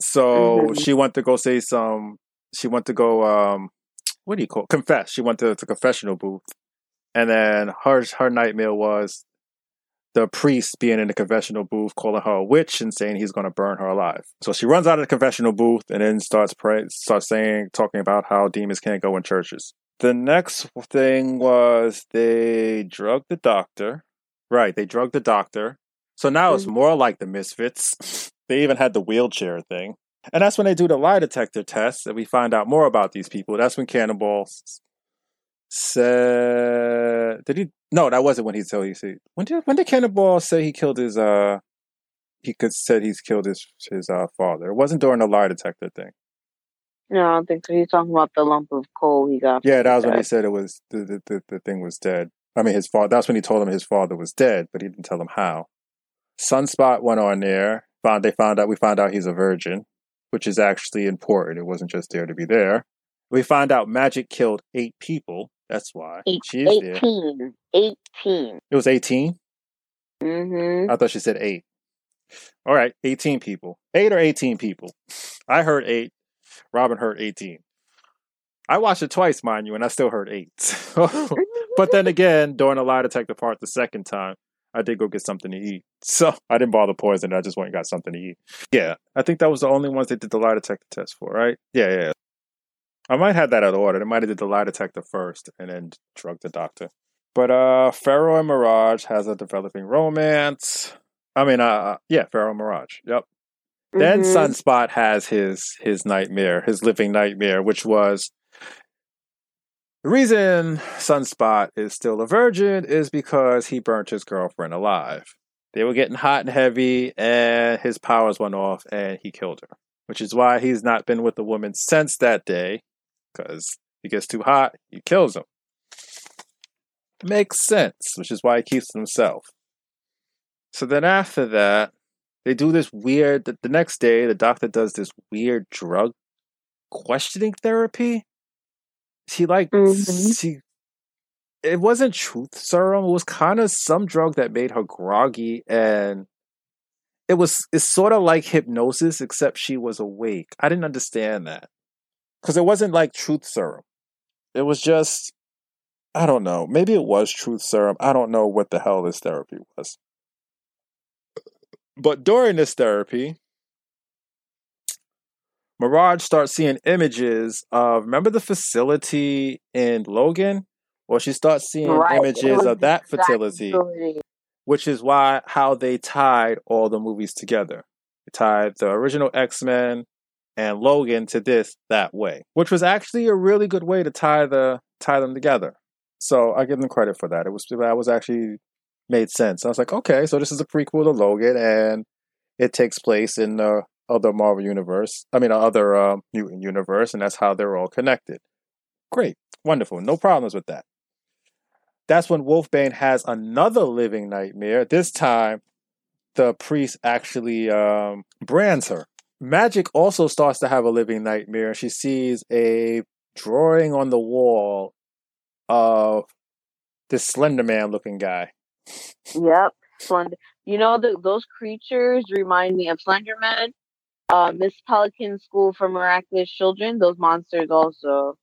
So Mhm. she went to go say some she went to go um what do you call confess. She went to the confessional booth. And then her her nightmare was the priest being in the confessional booth calling her a witch and saying he's going to burn her alive. So she runs out of the confessional booth and then starts praying, starts saying, talking about how demons can't go in churches. The next thing was they drugged the doctor. Right, they drugged the doctor. So now it's Mhm. more like the misfits. *laughs* they even had the wheelchair thing. And that's when they do the lie detector test and we find out more about these people. That's when Cannonball said, did he? No, that wasn't when he told you. See, when did when did Cannonball say he killed his? uh He could said he's killed his his uh, father. It wasn't during the lie detector thing. No, I don't think so. He's talking about the lump of coal he got. Yeah, that was when he said it was the the, the, the thing was dead. I mean, his father. That's when he told him his father was dead, but he didn't tell him how. Sunspot went on there. Found they found out we found out he's a virgin, which is actually important. It wasn't just there to be there. We find out Magik killed eight people. That's why Eight, she is there. 18. 18. It was eighteen. Mm-hmm. I thought she said eight. All right, 18 people. Eight or 18 people. I heard eight. Robin heard 18. I watched it twice, mind you, and I still heard eight. *laughs* but then *laughs* again, during the lie detector part the second time, I did go get something to eat. So I didn't bother poisoning. I just went and got something to eat. Yeah, I think that was the only ones they did the lie detector test for, right? Yeah, yeah. I might have that out of order. They might have did the lie detector first and then drug the doctor. But uh Pharaoh and Mirage has a developing romance. I mean, uh, yeah, Pharaoh Mirage. Yep. Then Mhm. Sunspot has his his nightmare, his living nightmare, which was the reason Sunspot is still a virgin is because he burnt his girlfriend alive. They were getting hot and heavy, and his powers went off, and he killed her. Which is why he's not been with a woman since that day, because he gets too hot, he kills him. Makes sense, which is why he keeps it himself. So then after that, they do this weird. The, the next day, the doctor does this weird drug questioning therapy. She like Mhm. she. It wasn't truth serum. It was kind of some drug that made her groggy, and it was. It's sort of like hypnosis, except she was awake. I didn't understand that because it wasn't like truth serum. It was just. I don't know. Maybe it was truth serum. I don't know what the hell this therapy was. But during this therapy, Mirage starts seeing images of remember the facility in Logan? Or she starts seeing Right, images of that facility. which is why how they tied all the movies together. They tied the original X-Men and Logan to this that way, which was actually a really good way to tie the tie them together. So I give them credit for that. It was that was actually made sense. I was like, okay, so this is a prequel to Logan, and it takes place in the other Marvel universe. I mean, other uh, mutant universe, and that's how they're all connected. Great, wonderful, no problems with that. That's when Wolfsbane has another living nightmare. This time, the priest actually um, brands her. Magik also starts to have a living nightmare. She sees a drawing on the wall of this Slender Man looking guy. Yep, Slender. You know, the, those creatures remind me of Slenderman, uh, Miss Pelican School for Miraculous Children. Those monsters also.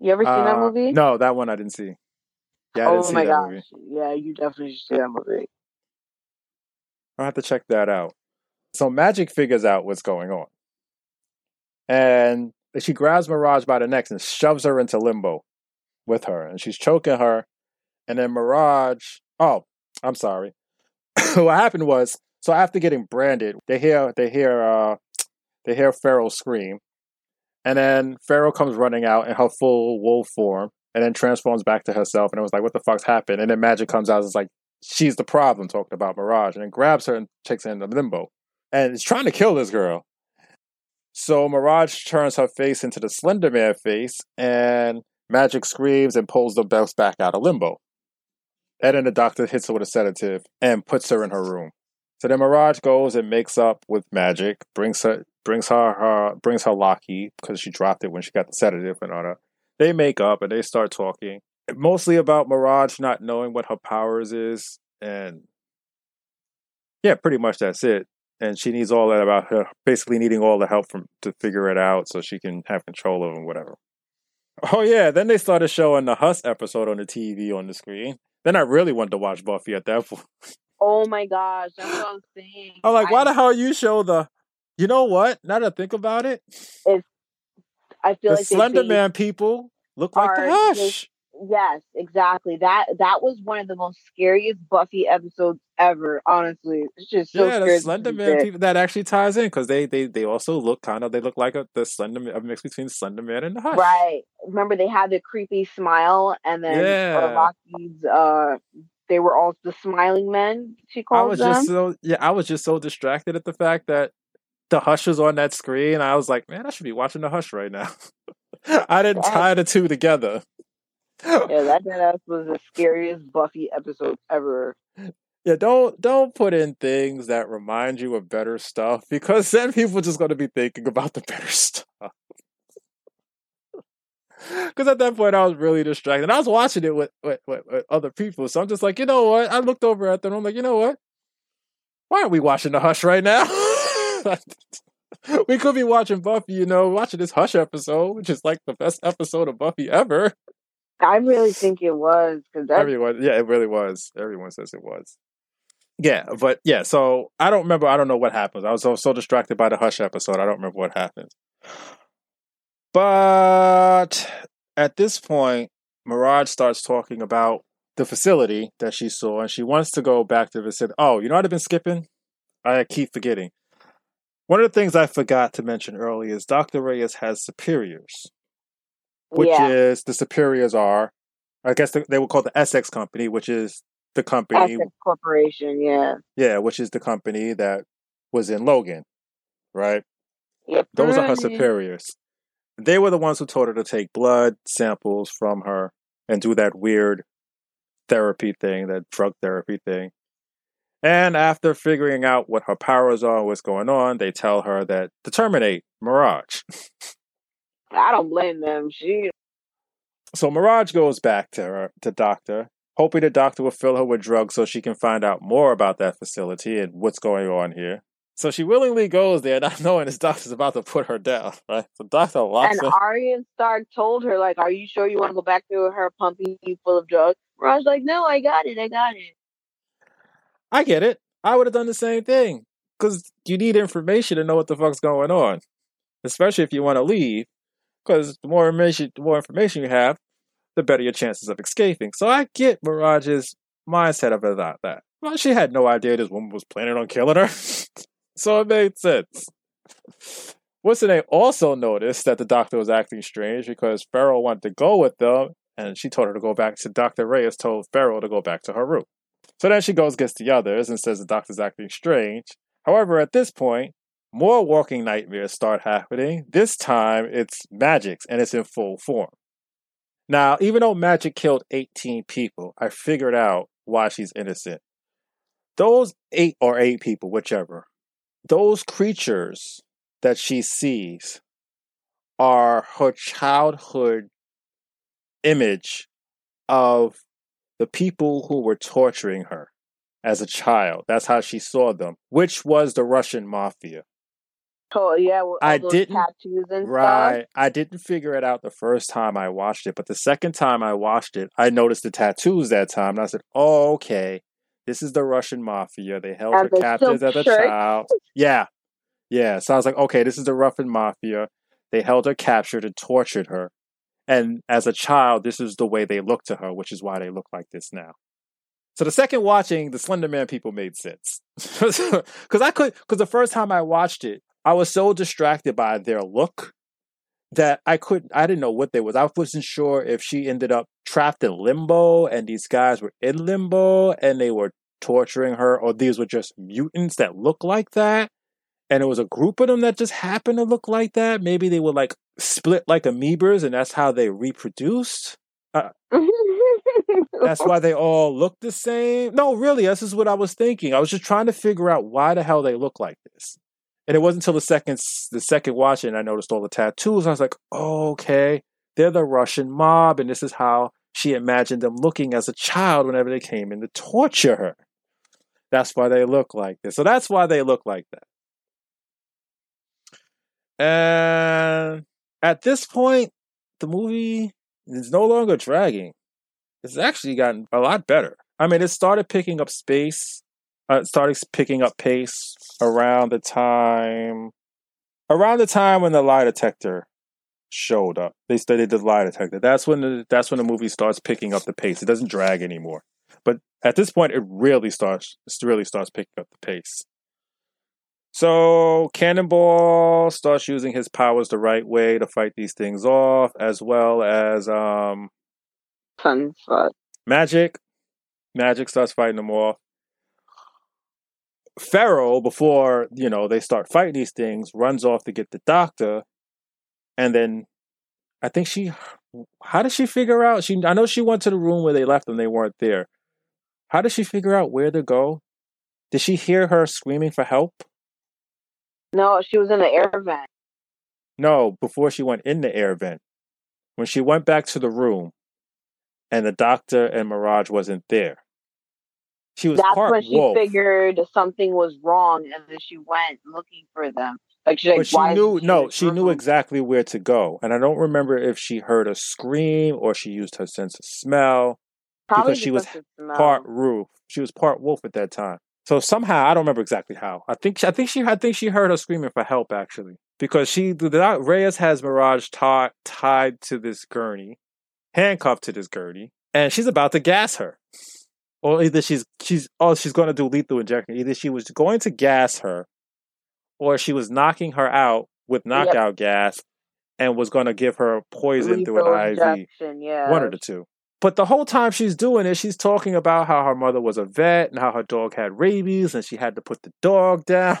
You ever seen that Uh, movie? No, that one I didn't see. Yeah, I didn't oh see my that gosh. movie. Yeah, you definitely should see that movie. I'll have to check that out. So Magik figures out what's going on. And she grabs Mirage by the neck and shoves her into limbo with her. And she's choking her. And then Mirage, oh, I'm sorry. *coughs* what happened was, so after getting branded, they hear they hear uh *tsk* they hear Pharaoh scream. And then Pharaoh comes running out in her full wolf form and then transforms back to herself. And it was like, what the fuck's happened? And then Magik comes out and is like, she's the problem, talking about Mirage, and then grabs her and takes her into limbo. And is trying to kill this girl. So Mirage turns her face into the Slender Man face, and Magik screams and pulls the belts back out of limbo. And then the doctor hits her with a sedative and puts her in her room. So then Mirage goes and makes up with Magik, brings her brings her, her brings her Lockheed because she dropped it when she got the sedative and all that. They make up and they start talking mostly about Mirage not knowing what her powers is, and yeah, pretty much that's it. And she needs all that about her, basically needing all the help from to figure it out so she can have control of them, whatever. Oh yeah, then they started showing the Hush episode on the TV on the screen. Then I really wanted to watch Buffy at that *laughs* point. Oh my gosh, that's what I'm saying. I'm like, why I, the hell you show the? You know what? Now that I think about it, *sniffs* I feel the like Slender Man people look like the Hush. just- Yes, exactly. That that was one of the most scariest Buffy episodes ever. Honestly, it's just so yeah, the. Slender Man people that actually ties in because they, they they also look kind of they look like a the Slender Man, a mix between Slender Man and the Hush. Right. Remember they had the creepy smile and then Yeah. Lockheed's uh they were all the smiling men, she called I was them. just so yeah, I was just so distracted at the fact that the Hush was on that screen. I was like, man, I should be watching the Hush right now. *laughs* I didn't Yeah. tie the two together. Yeah, that *laughs* deadass was the scariest Buffy episode ever. Yeah, don't don't put in things that remind you of better stuff *laughs* because then people are just going to be thinking about the better stuff. *laughs* Because at that point, I was really distracted. And I was watching it with, with, with, with other people, so I'm just like, you know what? I looked over at them. I'm like, you know what? Why aren't we watching the Hush right now? *laughs* we could be watching Buffy, you know, watching this Hush episode, which is like the best episode of Buffy ever. I really think it was because that Everyone, yeah, it really was. Everyone says it was. Yeah, but yeah, so I don't remember. I don't know what happens. I was so, so distracted by the Hush episode. I don't remember what happens. But at this point, Mirage starts talking about the facility that she saw, and she wants to go back to the facility. Oh, you know what I've been skipping? I keep forgetting. One of the things I forgot to mention earlier is Dr. Reyes has superiors which yeah, is the superiors are, I guess they, they would call the Essex Company, which is the company, Essex Corporation. Yeah, yeah, which is the company that was in Logan, right? yep. Those are her mm-hmm. superiors. They were the ones who told her to take blood samples from her and do that weird therapy thing, that drug therapy thing. And after figuring out what her powers are, what's going on, they tell her that to terminate Mirage. I don't blame them. She So Mirage goes back to her, to Doctor, hoping the doctor will fill her with drugs so she can find out more about that facility and what's going on here. So she willingly goes there, *laughs* not knowing this doctor's about to put her down. *laughs* Right? So Doctor locks and her. Arya Stark told her like, "Are you sure you want to go back to her pumping you full of drugs?" Raj like, "No, I got it. I got it." I get it. I would have done the same thing because you need information to know what the fuck's going on, especially if you want to leave. Because the more information, the more information you have, the better your chances of escaping. So I get Mirage's mindset of about that. Well, she had no idea this woman was planning on killing her, *laughs* so it made sense. What's the name? Also noticed that the doctor was acting strange because Farrell wanted to go with them, and she told her to go back. So Doctor Reyes told Farrell to go back to her room. So then she goes gets the others and says the doctor's acting strange. However, at this point, more walking nightmares start happening. This time it's Magik's and it's in full form. Now, even though Magik killed 18 people, I figured out why she's innocent. Those eight or eight people, whichever, those creatures that she sees are her childhood image of the people who were torturing her as a child. That's how she saw them, which was the Russian mafia. Oh yeah, I those didn't- tattoos and Right. I didn't figure it out the first time I watched it, but the second time I watched it, I noticed the tattoos that time. And I said, oh, okay. This is the Russian mafia. They held And her captive as a child. Yeah. Yeah. So I was like, okay, this is the Russian mafia. They held her captured and tortured her. And as a child, this is the way they looked to her, which is why they look like this now. So the second watching, the Slender Man people made sense. *laughs* Because I could, because the first time I watched it, I was so distracted by their look that I couldn't, I didn't know what they was. I wasn't sure if she ended up trapped in limbo and these guys were in limbo and they were torturing her, or these were just mutants that look like that. And it was a group of them that just happened to look like that. Maybe they were like split like amoebas and that's how they reproduced. stuff. That's why they all look the same. No, really, this is what I was thinking. I was just trying to figure out why the hell they look like this. And it wasn't until the second the second watching I noticed all the tattoos. I was like, oh, okay, they're the Russian mob, and this is how she imagined them looking as a child whenever they came in to torture her. That's why they look like this. So that's why they look like that. And at this point, the movie is no longer dragging it's actually gotten a lot better. I mean, it started picking up space. Uh, it started picking up pace around the time, around the time when the lie detector showed up. They studied the lie detector. That's when the that's when the movie starts picking up the pace. It doesn't drag anymore. But at this point, it really starts. It really starts picking up the pace. So Cannonball starts using his powers the right way to fight these things off, as well as um. Magik. Magik starts fighting them off. Pharaoh, before, you know, they start fighting these things, runs off to get the doctor. And then I think she how did she figure out she I know she went to the room where they left them, they weren't there. How did she figure out where to go? Did she hear her screaming for help? No, she was in the air vent. No, before she went in the air vent. When she went back to the room and the doctor and Mirage wasn't there. She was That's part when she wolf. figured something was wrong, and then she went looking for them. Like she's like, but she knew no, she knew exactly where to go. And I don't remember if she heard a scream or she used her sense of smell. Probably because she was. Part roof. She was part wolf at that time. So somehow I don't remember exactly how. I think I think she I think she heard her screaming for help actually because she the, Reyes has Mirage tied tied to this gurney, handcuffed to this gurney, and she's about to gas her. Or either she's she's oh she's going to do lethal injection. Either she was going to gas her, or she was knocking her out with knockout gas, and was going to give her poison through Lethal an IV. yeah. One of the two. But the whole time she's doing it, she's talking about how her mother was a vet and how her dog had rabies and she had to put the dog down.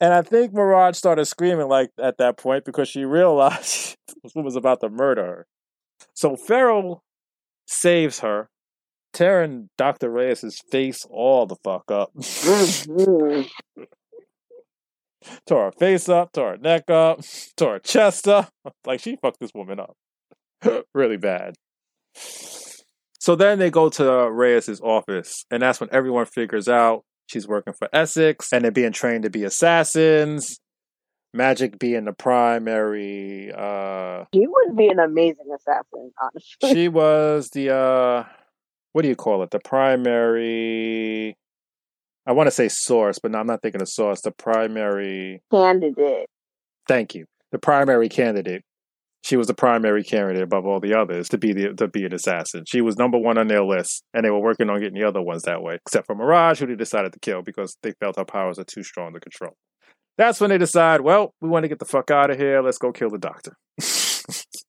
And I think Mirage started screaming like at that point because she realized *laughs* woman was about to murder her. So Pharaoh saves her, tearing Dr. Reyes' face all the fuck up. *laughs* Tore her face up, tore her neck up, *laughs* tore her chest up. *laughs* Like she fucked this woman up. really bad. So then they go to Reyes' office, and that's when everyone figures out she's working for Essex and they're being trained to be assassins. Magik being the primary uh She would be an amazing assassin, honestly. she was the uh what do you call it? The primary I want to say source, but no, I'm not thinking of source. The primary Candidate. Thank you. The primary candidate. She was the primary candidate above all the others to be the to be an assassin. She was number one on their list, and they were working on getting the other ones that way, except for Mirage, who they decided to kill because they felt her powers are too strong to control. That's when they decide, well, we want to get the fuck out of here. Let's go kill the doctor. *laughs*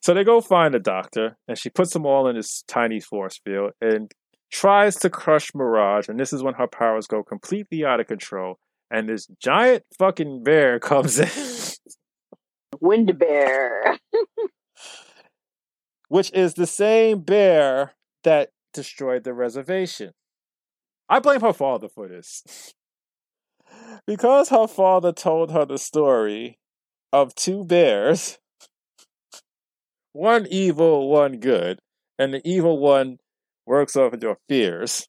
so they go find the doctor, and she puts them all in this tiny force field, and tries to crush Mirage, and this is when her powers go completely out of control. And this giant fucking bear *laughs* comes in. Wind bear. *laughs* which is the same bear that destroyed the reservation. I blame her father for this. *laughs* because her father told her the story of two bears, one evil, one good, and the evil one works off of your fears.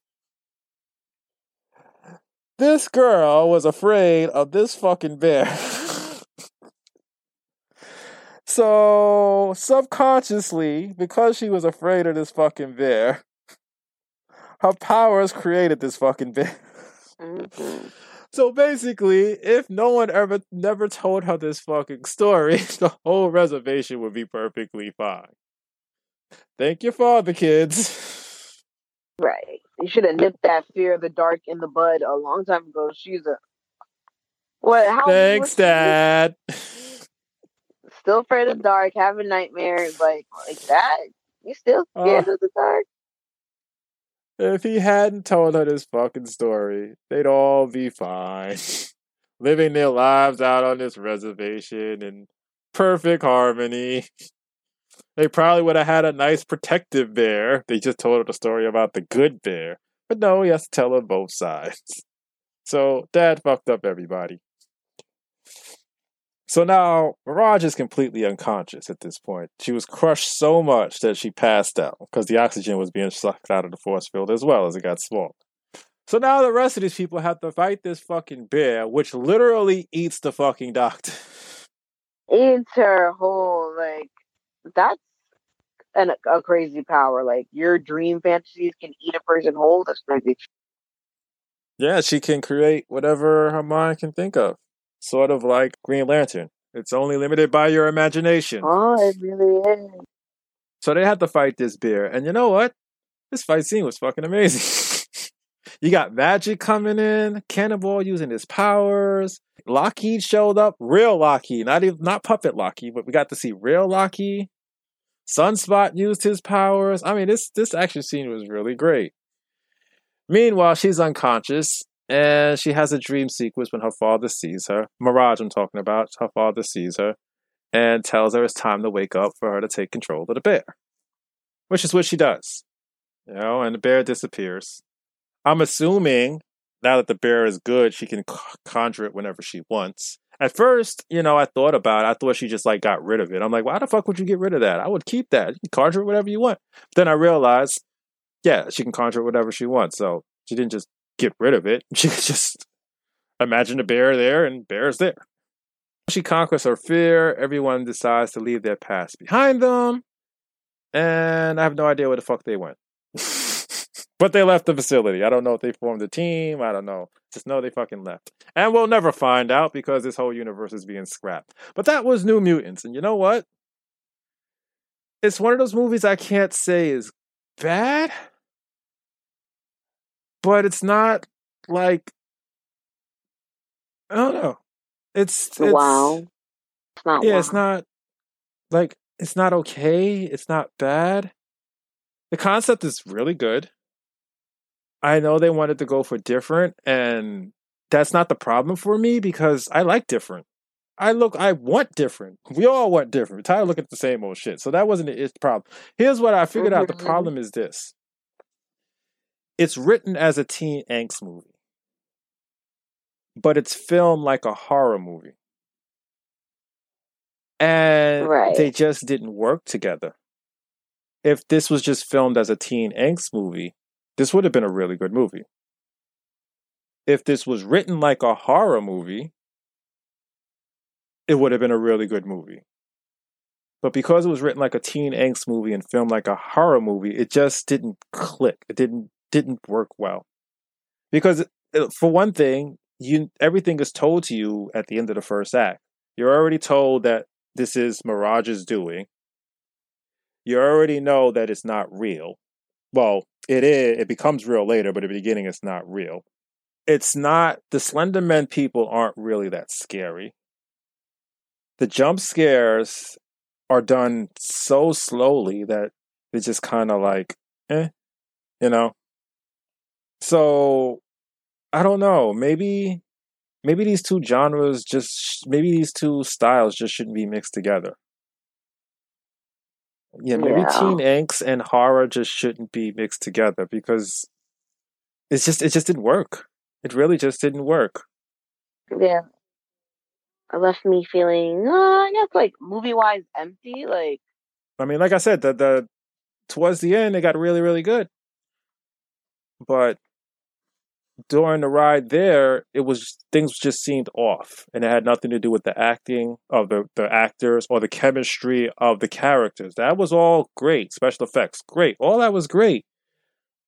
This girl was afraid of this fucking bear. *laughs* so, subconsciously, because she was afraid of this fucking bear, her powers created this fucking bear. Mm-hmm. So basically, if no one ever never told her this fucking story, *laughs* the whole reservation would be perfectly fine. Thank your father, kids. Right. You should have nipped that fear of the dark in the bud a long time ago. She's a what? How Thanks, Dad. Still afraid of the dark, having nightmares like like that. You still scared uh, of the dark? If he hadn't told her this fucking story, they'd all be fine. *laughs* Living their lives out on this reservation in perfect harmony. They probably would have had a nice protective bear. They just told her the story about the good bear. But no, he has to tell her both sides. So dad fucked up everybody. So now Mirage is completely unconscious at this point. She was crushed so much that she passed out because the oxygen was being sucked out of the force field as well as it got small. So now the rest of these people have to fight this fucking bear, which literally eats the fucking doctor. Eats her whole like that's an, a crazy power. Like your dream fantasies can eat a person whole. That's crazy. Yeah, she can create whatever her mind can think of sort of like Green Lantern. It's only limited by your imagination. Oh, it really is. So they had to fight this bear, and you know what? This fight scene was fucking amazing. *laughs* you got Magik coming in, Cannonball using his powers. Lockheed showed up, real Lockheed, not even not puppet Lockheed, but we got to see real Lockheed. Sunspot used his powers. I mean, this this action scene was really great. Meanwhile, she's unconscious, and she has a dream sequence when her father sees her. Mirage, I'm talking about. Her father sees her and tells her it's time to wake up for her to take control of the bear, which is what she does. You know, and the bear disappears. I'm assuming now that the bear is good, she can conjure it whenever she wants. At first, you know, I thought about it. I thought she just like got rid of it. I'm like, why the fuck would you get rid of that? I would keep that. You can conjure it whatever you want. But then I realized, yeah, she can conjure it whatever she wants. So she didn't just get rid of it. *laughs* She just imagine a bear there and bear's there. She conquers her fear. Everyone decides to leave their past behind them. And I have no idea where the fuck they went. *laughs* but they left the facility. I don't know if they formed a team. I don't know. Just know they fucking left. And we'll never find out because this whole universe is being scrapped. But that was New Mutants. And you know what? It's one of those movies I can't say is bad but it's not like I don't know. It's, it's wow. It's not yeah. Wow. It's not like it's not okay. It's not bad. The concept is really good. I know they wanted to go for different, and that's not the problem for me because I like different. I look, I want different. We all want different. We're tired of looking at the same old shit. So that wasn't the problem. Here's what I figured mm-hmm. out. The mm-hmm. problem is this: it's written as a teen angst movie, but it's filmed like a horror movie. And right. they just didn't work together. If this was just filmed as a teen angst movie, this would have been a really good movie. If this was written like a horror movie, it would have been a really good movie. But because it was written like a teen angst movie and filmed like a horror movie, it just didn't click. It didn't didn't work well. Because uh, for one thing you everything is told to you at the end of the first act. You're already told that this is mirage's doing. You already know that it's not real. Well it is it becomes real later but at the beginning it's not real. It's not the slenderman people aren't really that scary. The jump scares are done so slowly that it's just kind of like eh you know So I don't know. Maybe maybe these two genres just maybe these two styles just shouldn't be mixed together. Yeah, maybe Yeah. teen angst and horror just shouldn't be mixed together because it's just it just didn't work. It really just didn't work. Yeah. It left me feeling, uh, I guess, like movie wise empty. Like, I mean, like I said, the the towards the end it got really really good, but during the ride there, it was things just seemed off, and it had nothing to do with the acting of the the actors or the chemistry of the characters. That was all great, special effects, great, all that was great.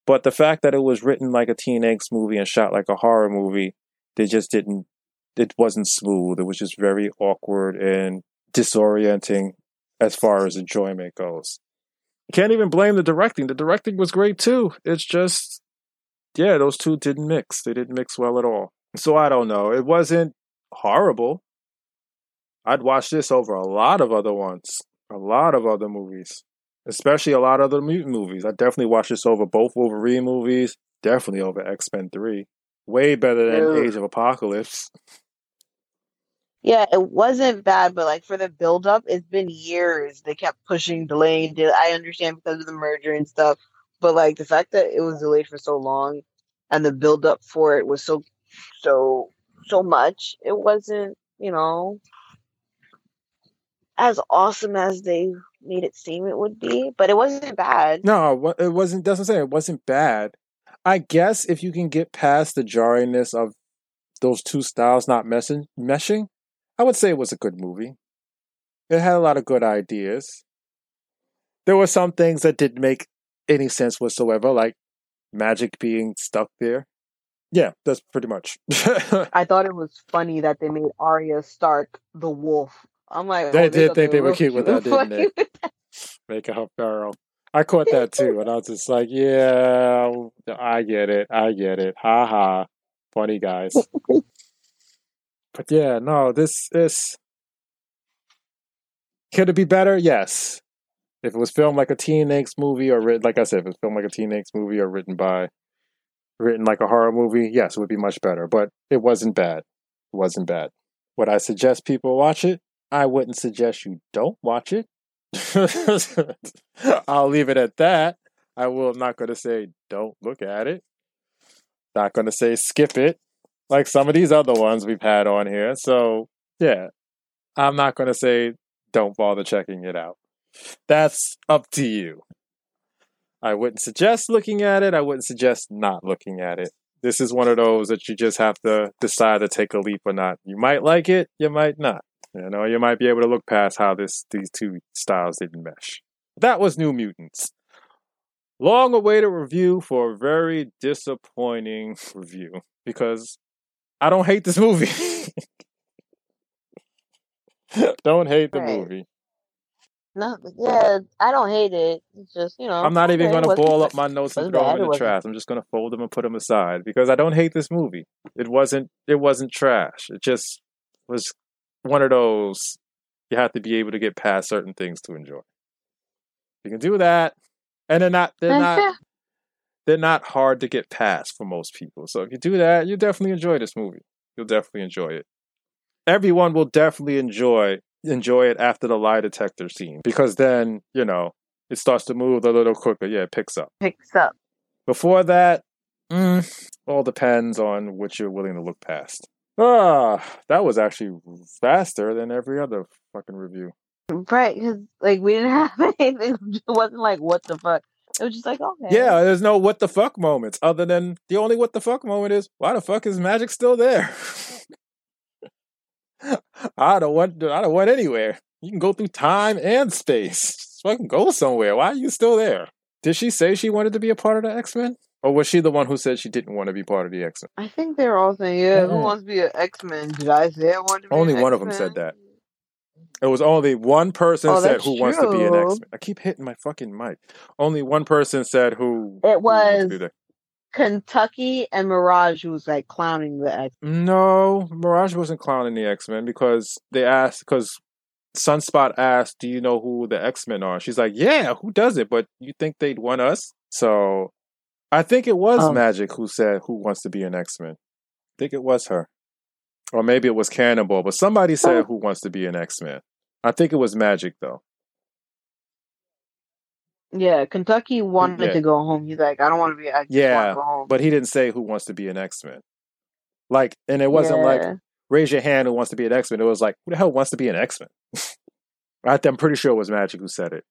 But the fact that it was written like a teen angst movie and shot like a horror movie, they just didn't. It wasn't smooth. It was just very awkward and disorienting as far as enjoyment goes. Can't even blame the directing. The directing was great too. It's just, yeah, those two didn't mix. They didn't mix well at all. So I don't know. It wasn't horrible. I'd watch this over a lot of other ones, a lot of other movies, especially a lot of other mutant movies. I definitely watch this over both Wolverine movies, definitely over X Men 3. Way better than. Age of Apocalypse. yeah, it wasn't bad, but like for the build up, it's been years. They kept pushing, delaying. I understand because of the merger and stuff, but like the fact that it was delayed for so long and the build up for it was so, so, so much, it wasn't, you know, as awesome as they made it seem it would be, but it wasn't bad. No, it wasn't. doesn't I'm. It wasn't bad. I guess if you can get past the jarringness of those two styles not messing, meshing, I would say it was a good movie. It had a lot of good ideas. There were some things that didn't make any sense whatsoever, like Magik being stuck there. Yeah, that's pretty much. *laughs* I thought it was funny that they made Arya Stark the wolf. I'm like, They oh, did think they were cute with that, *laughs* didn't eh, they? with that. Make her feral. I caught that too, and I was just like, "Yeah, I get it, I get it, ha ha, funny guys." but yeah, no, this is could it be better? Yes, if it was filmed like a teen angst movie, or written, like I said, if it's filmed like a teen angst movie, or written by, written like a horror movie, yes, it would be much better. But it wasn't bad. It wasn't bad. Would I suggest people watch it? I wouldn't suggest you don't watch it. *laughs* I'll leave it at that. I will not going to say don't look at it. Not going to say skip it, like some of these other ones we've had on here. So yeah, I'm not going to say don't bother checking it out. That's up to you. I wouldn't suggest looking at it. I wouldn't suggest not looking at it. This is one of those that you just have to decide to take a leap or not. You might like it, you might not. You know, you might be able to look past how this these two styles didn't mesh. That was New Mutants. Long awaited review for a very disappointing review because I don't hate this *laughs* movie. don't hate the Right. movie. No, yeah, I don't hate it. It's just you know. I'm not even okay, going to ball up *laughs* my notes and throw bad, them in the trash. I'm just going to fold them and put them aside because I don't hate this movie. It wasn't. It wasn't trash. It just was one of those. You have to be able to get past certain things to enjoy. You can do that, and they're not. They're That's not. fair. They're not hard to get past for most people. So if you do that, you definitely enjoy this movie. You'll definitely enjoy it. Everyone will definitely enjoy enjoy it after the lie detector scene because then you know it starts to move a little quicker. Yeah, it picks up. Picks up. Before that, mm, all depends on what you're willing to look past. Ah, that was actually faster than every other fucking review. Right, because like we didn't *laughs* have anything. It wasn't like what the fuck. It was just like okay. Yeah, there's no what the fuck moments other than the only what the fuck moment is why the fuck is Magik still there? *laughs* *laughs* I don't want I don't want anywhere. You can go through time and space. *laughs* I can go somewhere. Why are you still there? Did she say she wanted to be a part of the X Men? Or was she the one who said she didn't want to be part of the X Men? I think they're all saying, "Yeah, who Mm. wants to be an X Men?" Did I say I wanted to be Only one of them said that. It was only one person Oh, said who wants to be an. X Men. I keep hitting my fucking mic. Only one person said who. It who wants to was there. Kentucky and Mirage was like clowning the X. No, Mirage wasn't clowning the X Men because they asked because Sunspot asked, "Do you know who the X Men are?" She's like, "Yeah, who does it?" But you think they'd want us? So I think it was Oh. Magik who said who wants to be an X Men. I think it was her, or maybe it was Cannonball. But somebody said Oh. who wants to be an X Men. I think it was Magik though. Yeah, Kentucky wanted Yeah. to go home. He's like, I don't want to be. I Yeah, want to go home. But he didn't say who wants to be an X Men. Like, and it wasn't like raise your hand who wants to be an X Men. It was like who the hell wants to be an X Men? *laughs* I'm pretty sure it was Magik who said it.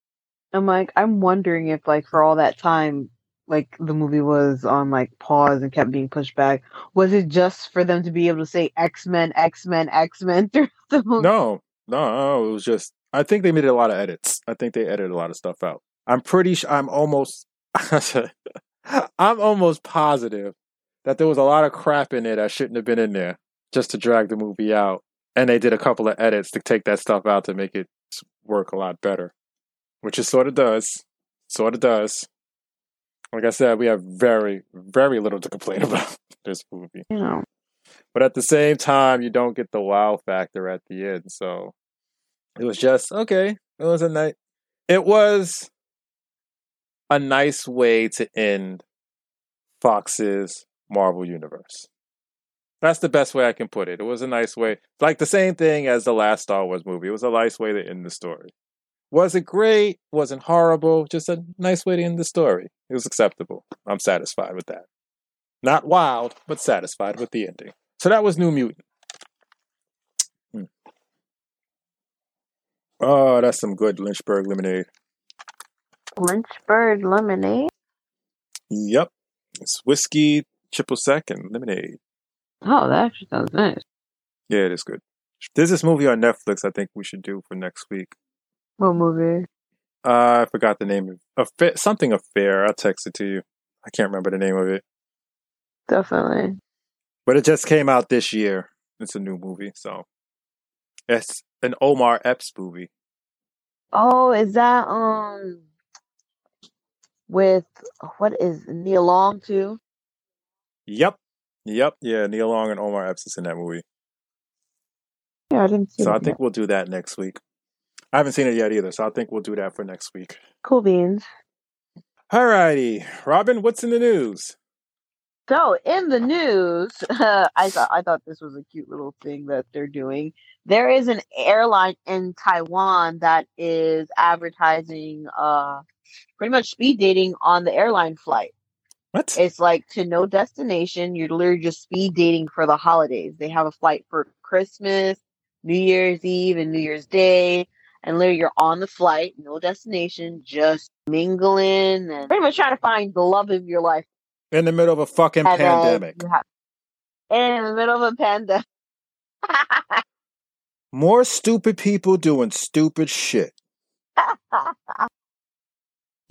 I'm like, I'm wondering if like for all that time, like the movie was on like pause and kept being pushed back. Was it just for them to be able to say X Men, X Men, X Men *laughs* through the movie? No, no, no, it was just. I think they made a lot of edits. I think they edited a lot of stuff out. I'm pretty. Sure, I'm almost. *laughs* I'm almost positive that there was a lot of crap in there that shouldn't have been in there just to drag the movie out, and they did a couple of edits to take that stuff out to make it work a lot better, which it sort of does. Sort of does. Like I said, we have very, very little to complain *laughs* about this movie. Know, But at the same time, you don't get the wow factor at the end. So it was just okay. It was a night. It was a nice way to end Fox's Marvel universe. That's the best way I can put it. It was a nice way, like the same thing as the last Star Wars movie. It was a nice way to end the story. Was it great? Wasn't horrible? Just a nice way to end the story. It was acceptable. I'm satisfied with that. Not wild, but satisfied with the ending. So that was New Mutant. Hmm. Oh, that's some good Lynchburg lemonade. Lynchburg lemonade. Yep. It's whiskey, triple sec, and lemonade. Oh, that actually sounds nice. Yeah, it is good. There's this movie on Netflix I think we should do for next week. What movie? Uh, I forgot the name of Affair, something affair. I'll text it to you. I can't remember the name of it, Definitely. but it just came out this year. It's a new movie, so it's an Omar Epps movie. Oh, is that um with what is Nia Long too? Yep, yep, yeah. Nia Long and Omar Epps is in that movie, Yeah, I didn't see so I think we'll do that next week. I haven't seen it yet either, so I think we'll do that for next week. Cool beans. All righty. Robin, what's in the news? So in the news, *laughs* I thought I thought this was a cute little thing that they're doing. There is an airline in Taiwan that is advertising uh pretty much speed dating on the airline flight. What? It's like to no destination. You're literally just speed dating for the holidays. They have a flight for Christmas, New Year's Eve, and New Year's Day. And literally, you're on the flight, no destination, just mingling and pretty much trying to find the love of your life. In the middle of a fucking And pandemic. have- in the middle of a pandemic. *laughs* More stupid people doing stupid shit. *laughs*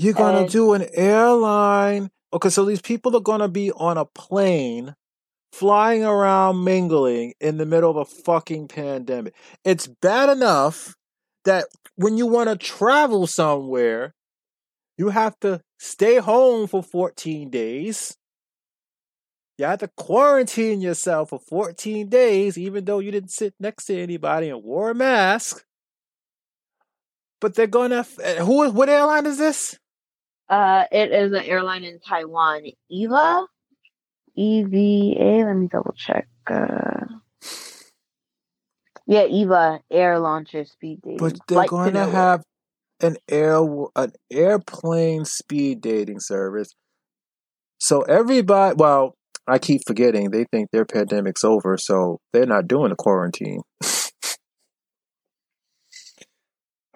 You're gonna do an airline. Okay, so these people are gonna be on a plane flying around mingling in the middle of a fucking pandemic. It's bad enough that when you want to travel somewhere, you have to stay home for 14 days. You have to quarantine yourself for 14 days, even though you didn't sit next to anybody and wore a mask. But they're gonna. f- uh, Who? What airline is this? Uh, it is an airline in Taiwan, EVA, EVA. Let me double check. Uh, yeah, EVA Air Launcher Speed Dating. But they're Flight going to nowhere. have an air an airplane speed dating service. So everybody, well, I keep forgetting they think their pandemic's over, so they're not doing the quarantine. *laughs*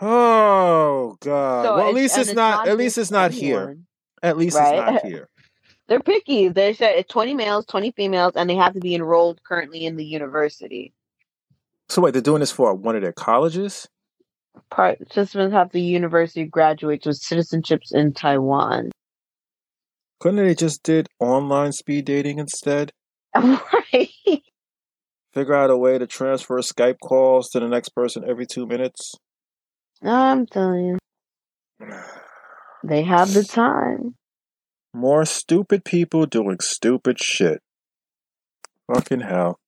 oh God! So well, at least and it's, not. At least it's not here. At least right? it's *laughs* not here. They're picky. They said it's 20 males, 20 females, and they have to be enrolled currently in the university. So wait, they're doing this for one of their colleges? Participants have the university graduates with citizenships in Taiwan. Couldn't they just did online speed dating instead? *laughs* right. Figure out a way to transfer Skype calls to the next person every two minutes. I'm telling you, they have the time. More stupid people doing stupid shit. Fucking hell.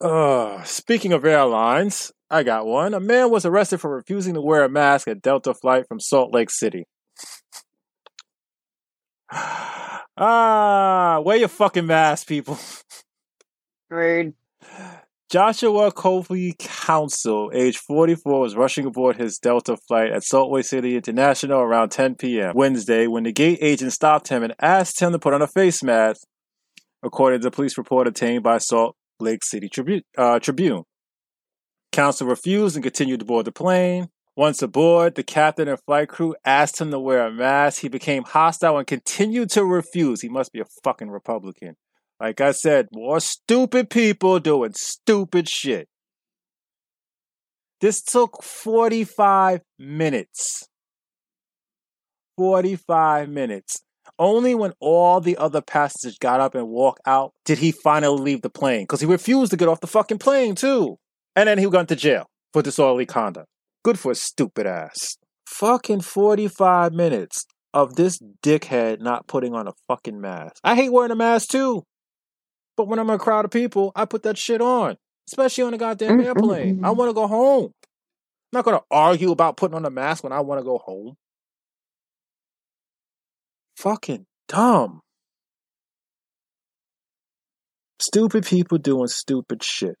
Uh, speaking of airlines, I got one. A man was arrested for refusing to wear a mask at Delta flight from Salt Lake City. *sighs* ah, wear your fucking mask, people. *laughs* Rude. Joshua Kofi Council, age 44, was rushing aboard his Delta flight at Salt Lake City International around 10 p.m. Wednesday when the gate agent stopped him and asked him to put on a face mask, according to the police report obtained by Salt Lake City Tribu- uh, Tribune. Council refused and continued to board the plane. Once aboard, the captain and flight crew asked him to wear a mask. He became hostile and continued to refuse. He must be a fucking Republican. Like I said, more stupid people doing stupid shit. This took 45 minutes. 45 minutes. Only when all the other passengers got up and walked out did he finally leave the plane because he refused to get off the fucking plane, too. And then he got to jail for disorderly conduct. Good for a stupid ass. Fucking 45 minutes of this dickhead not putting on a fucking mask. I hate wearing a mask, too. But when I'm in a crowd of people, I put that shit on, especially on a goddamn mm, mm, airplane. I mm. want to go home. I'm not going to argue about putting on a mask when I want to go home. Fucking dumb. Stupid people doing stupid shit.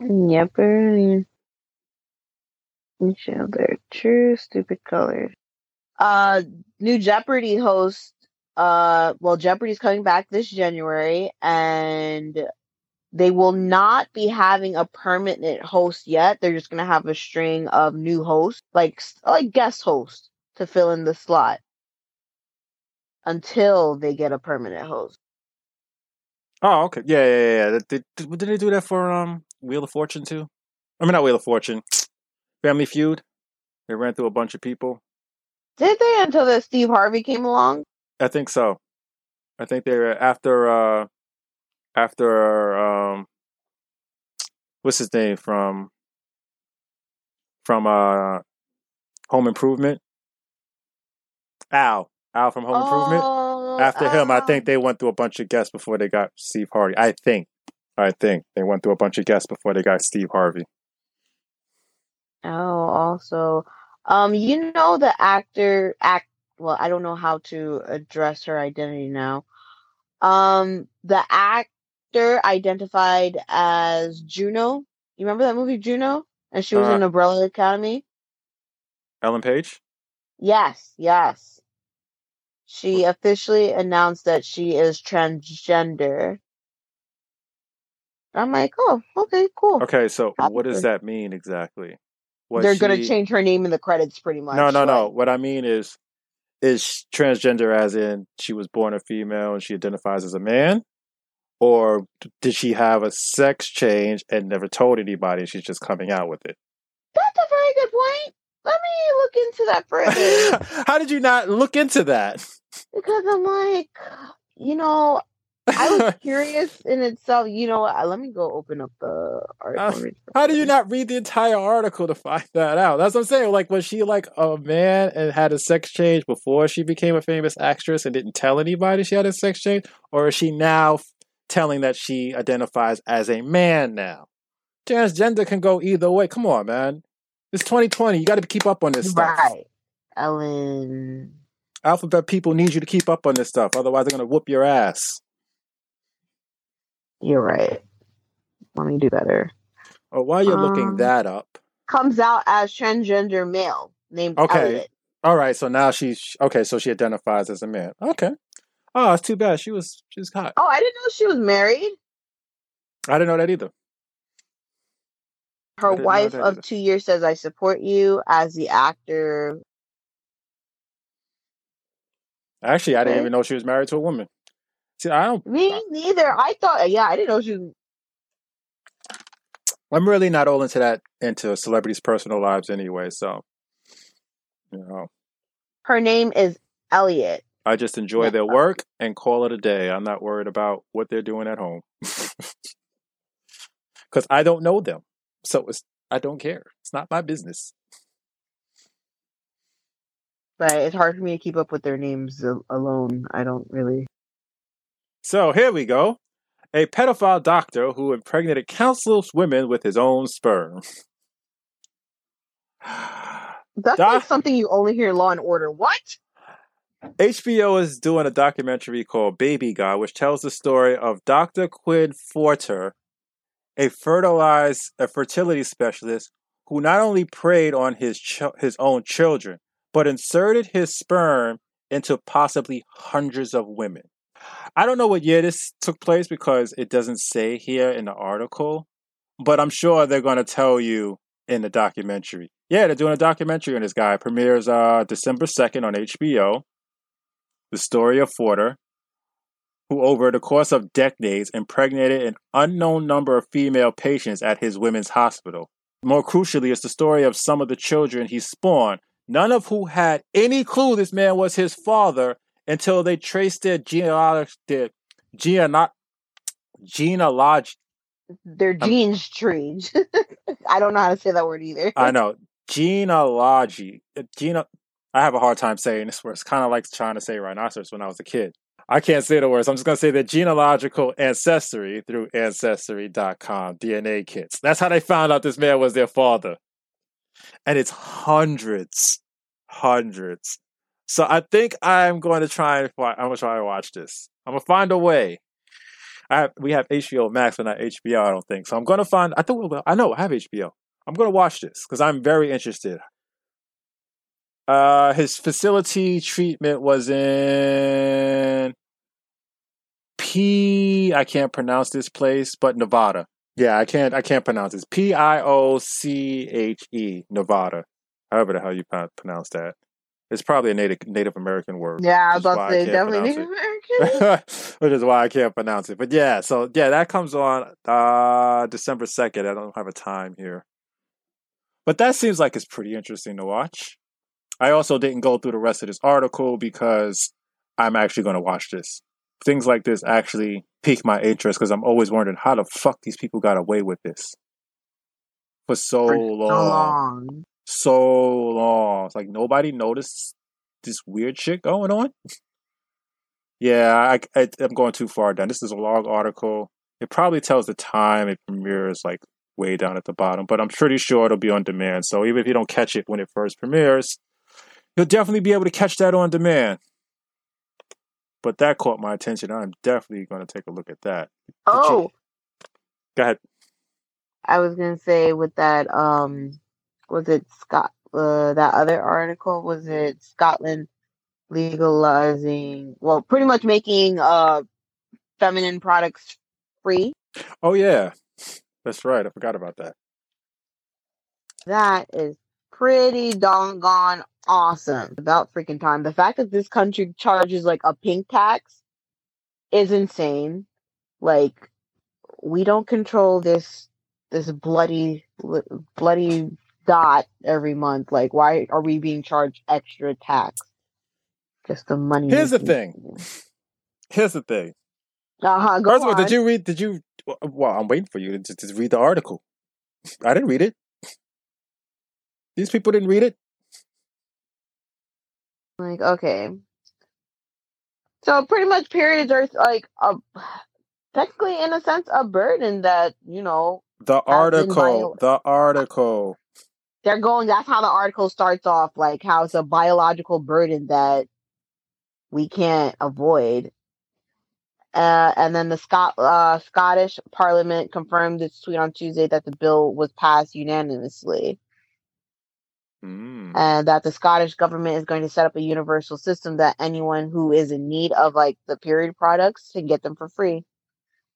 Yep. Show their true stupid colors. Uh, new Jeopardy host uh well jeopardy's coming back this january and they will not be having a permanent host yet. They're just going to have a string of new hosts like like guest hosts to fill in the slot until they get a permanent host. Oh okay. Yeah yeah yeah did, did, did they do that for um wheel of fortune too? I mean not wheel of fortune. *tsk* Family feud. They ran through a bunch of people. Did they until the steve harvey came along I think so. I think they were after uh after um what's his name from from uh Home Improvement. Al. Al from Home Improvement. oh, After him, I think they went through a bunch of guests before they got Steve Harvey. I think. I think they went through a bunch of guests before they got Steve Harvey. Oh, also, um, you know the actor act. Well, I don't know how to address her identity now. Um, the actor identified as Juno. You remember that movie Juno? And she was Uh, in Umbrella Academy. Ellen Page? Yes, yes. She officially announced that she is transgender. I'm like, oh, okay, cool. Okay, so what does that mean exactly? Was They're gonna change her name in the credits, pretty much. No, no, no. What I mean is, is transgender as in she was born a female and she identifies as a man, or did she have a sex change and never told anybody? She's just coming out with it. That's a very good point. Let me look into that further. *laughs* How did you not look into that? because I'm like, you know, I was *laughs* curious in itself. You know, what, let me go open up the article. Uh, How do you not read the entire article to find that out? That's what I'm saying. Like, was she like a man and had a sex change before she became a famous actress and didn't tell anybody she had a sex change? Or is she now telling that she identifies as a man now? Transgender can go either way. Come on, man. It's 2020. You got to keep up on this stuff. Right. Ellen. Alphabet people need you to keep up on this stuff. Otherwise, they're going to whoop your ass. You're right. Let me do better. Oh, while you're looking Um, that up. Comes out as transgender male named Okay. Elliot. All right, so now she's okay. So she identifies as a man. Okay. Oh, it's too bad. She was she was hot. Oh, I didn't know she was married. I didn't know that either. Her wife of either. two years says, I support you as the actor. Actually, I didn't Okay. even know she was married to a woman. See, I don't. Me neither. I thought, yeah, I didn't know she. I'm really not all into that into celebrities' personal lives anyway. So, you know, Her name is Elliot. I just enjoy Yeah. their work and call it a day. I'm not worried about what they're doing at home *laughs* because I don't know them. So it's I don't care. It's not my business. But it's hard for me to keep up with their names alone. I don't really. So here we go. A pedophile doctor who impregnated countless women with his own sperm. *sighs* That's Doc- like something you only hear in Law and Order. What? HBO is doing a documentary called Baby God, which tells the story of Dr. Quinn Fortier, a fertilized a fertility specialist who not only preyed on his ch- his own children, but inserted his sperm into possibly hundreds of women. I don't know what year this took place because it doesn't say here in the article, but I'm sure they're going to tell you in the documentary. Yeah, they're doing a documentary on this guy. It premieres uh, December 2nd on HBO. The story of Fortier, who over the course of decades impregnated an unknown number of female patients at his women's hospital. More crucially, it's the story of some of the children he spawned, none of who had any clue this man was his father until they traced their genealogy, their genealog, genealogy. Their genes tree. *laughs* I don't know how to say that word either. I know *laughs* genealogy. Uh, Gene. I have a hard time saying this word. It's kind of like trying to say rhinoceros when I was a kid. I can't say the words. I'm just going to say the genealogical ancestry through ancestry.com DNA kits. That's how they found out this man was their father. And it's hundreds, hundreds. So I think I'm going to try and I'm to try and watch this. I'm going to find a way. I we have HBO Max, but not HBO. I don't think so. I'm going to find. I think I know I have HBO. I'm going to watch this because I'm very interested. Uh, his facility treatment was in P. I can't pronounce this place, but Nevada. Yeah, I can't. I can't pronounce this. P I O C H E, Nevada. However the hell you pronounce that. It's probably a Native Native American word. Yeah, I was about to say definitely Native American. *laughs* which is why I can't pronounce it. But yeah, so yeah, that comes on uh December second. I don't have a time here. But that seems like it's pretty interesting to watch. I also didn't go through the rest of this article because I'm actually going to watch this. Things like this actually pique my interest because I'm always wondering how the fuck these people got away with this for so, for long. so long. So long. It's like nobody noticed this weird shit going on. yeah, I, I, I'm going too far down. This is a long article. It probably tells the time it premieres like way down at the bottom, but I'm pretty sure it'll be on demand. So even if you don't catch it when it first premieres, you'll definitely be able to catch that on demand. But that caught my attention. I'm definitely going to take a look at that. Oh, you... go ahead. I was going to say with that, um, was it Scott? Uh, that other article was it Scotland legalizing? Well, pretty much making uh feminine products free. Oh yeah, that's right. I forgot about that. That is pretty doggone awesome. About freaking time. The fact that this country charges like a pink tax is insane. Like we don't control this this bloody bloody dot every month. Like why are we being charged extra tax? Just the money. Here's the thing. Here's the thing. Uh-huh, First of all, did you read? Did you? Well, I'm waiting for you to, to read the article. I didn't read it. These people didn't read it. Like, okay. So pretty much periods are like a technically in a sense a burden that, you know, the article, the article. They're going that's how the article starts off like how it's a biological burden that we can't avoid. Uh, and then the Scot- uh, Scottish Parliament confirmed its tweet on Tuesday that the bill was passed unanimously. Mm. And that the Scottish government is going to set up a universal system that anyone who is in need of like the period products can get them for free.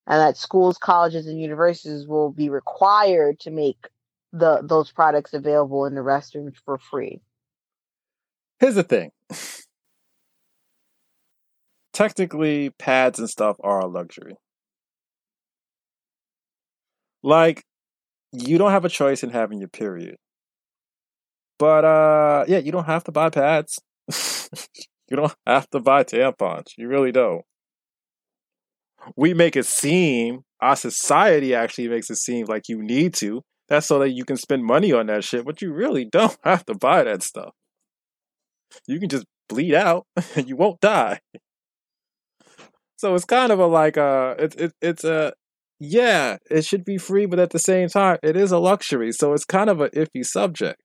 And that schools, colleges, and universities will be required to make the those products available in the restrooms for free. Here's the thing. Technically, pads and stuff are a luxury. Like, you don't have a choice in having your period. But uh yeah, you don't have to buy pads. *laughs* you don't have to buy tampons. You really don't. We make it seem, our society actually makes it seem like you need to. That's so that you can spend money on that shit, but you really don't *laughs* have to buy that stuff. You can just bleed out and *laughs* you won't die. So it's kind of a like uh it's it, it's a yeah, it should be free, but at the same time, it is a luxury. So it's kind of an iffy subject.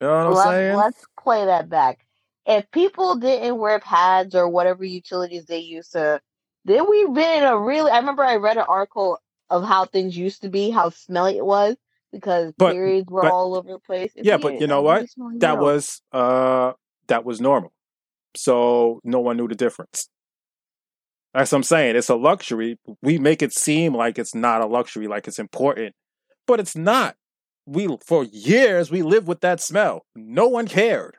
You know what I'm let's, saying? let's play that back. If people didn't wear pads or whatever utilities they used to, then we've been in a really. I remember I read an article of how things used to be, how smelly it was because But- periods were but- all over the place. It's Yeah, but you know what? that world. was uh that was normal. So no one knew the difference. That's what I'm saying. It's a luxury. We make it seem like it's not a luxury, like it's important, but it's not. We for years we lived with that smell. No one cared.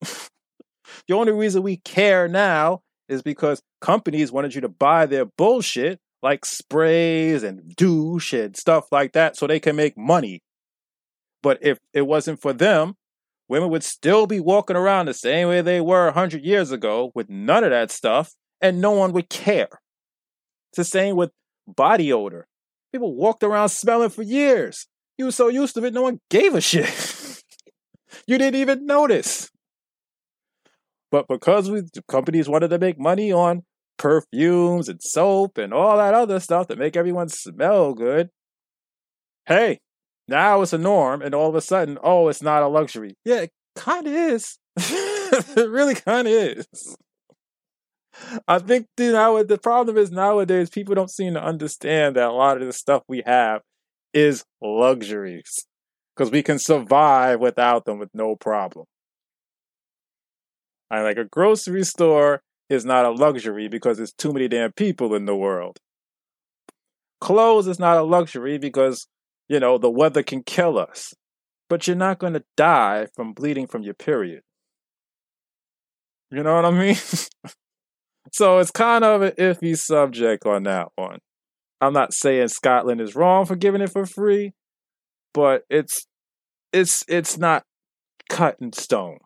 *laughs* the only reason we care now is because companies wanted you to buy their bullshit like sprays and douche and stuff like that so they can make money. But if it wasn't for them, women would still be walking around the same way they were 100 years ago with none of that stuff, and no one would care. It's the same with body odor. People walked around smelling for years. You were so used to it, no one gave a shit. *laughs* you didn't even notice. But because we companies wanted to make money on perfumes and soap and all that other stuff that make everyone smell good, hey, now it's a norm, and all of a sudden, oh, it's not a luxury. Yeah, it kind of is. *laughs* it really kind of is. I think you know the problem is nowadays people don't seem to understand that a lot of the stuff we have is luxuries because we can survive without them with no problem. I like a grocery store is not a luxury because there's too many damn people in the world. Clothes is not a luxury because you know, the weather can kill us, but you're not going to die from bleeding from your period. You know what I mean? *laughs* so it's kind of an iffy subject on that one. I'm not saying Scotland is wrong for giving it for free, but it's it's it's not cut in stone.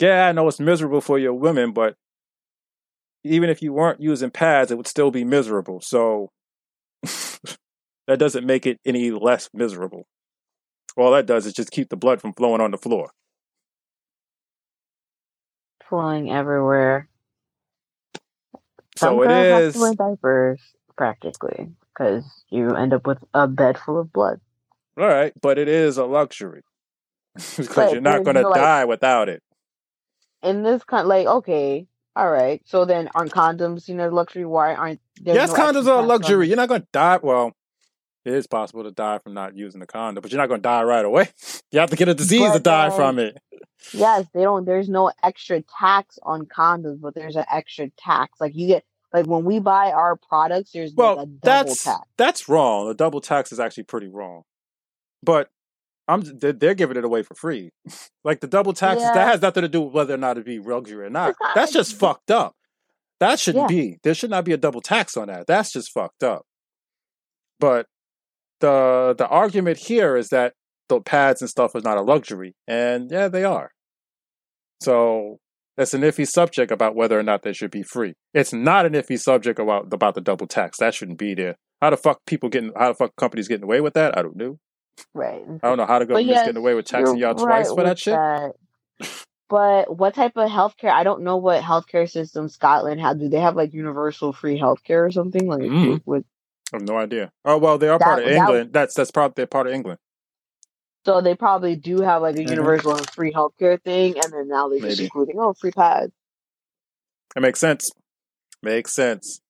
Yeah, I know it's miserable for your women, but even if you weren't using pads, it would still be miserable. So *laughs* that doesn't make it any less miserable. All that does is just keep the blood from flowing on the floor. flowing everywhere. So it girls have to wear diapers practically because you end up with a bed full of blood. All right, but it is a luxury *laughs* because you're not going to no, like- die without it. In this kind, like okay, all right. So then, aren't condoms you know luxury? Why aren't yes, no condoms are a luxury. You're not going to die. Well, it is possible to die from not using the condom, but you're not going to die right away. *laughs* You have to get a disease to die then- from it. Yes, they don't. There's no extra tax on condoms, but there's an extra tax. Like you get, like when we buy our products, there's Well, like a double that's tax. that's wrong. The double tax is actually pretty wrong. But I'm they're, they're giving it away for free. *laughs* like the double taxes Yeah. that has nothing to do with whether or not it be luxury or not. Not That's like- just fucked up. That shouldn't Yeah. be. There should not be a double tax on that. That's just fucked up. But the the argument here is that the pads and stuff is not a luxury, and yeah, they are. So that's an iffy subject about whether or not they should be free. It's not an iffy subject about about the double tax. That shouldn't be there. How the fuck people getting? How the fuck companies getting away with that? I don't know. Right. I don't know how the But government's yes, getting away with taxing y'all twice for that shit. that. But what type of healthcare? I don't know what healthcare system Scotland had. Do they have like universal free healthcare or something? Like Mm. with I have no idea. Oh well, they are part That- of that- England. That's that's part. They're part of England. so they probably do have like a Mhm. universal and free healthcare thing, and then now they're just Maybe. including oh free pads. It makes sense. Makes sense.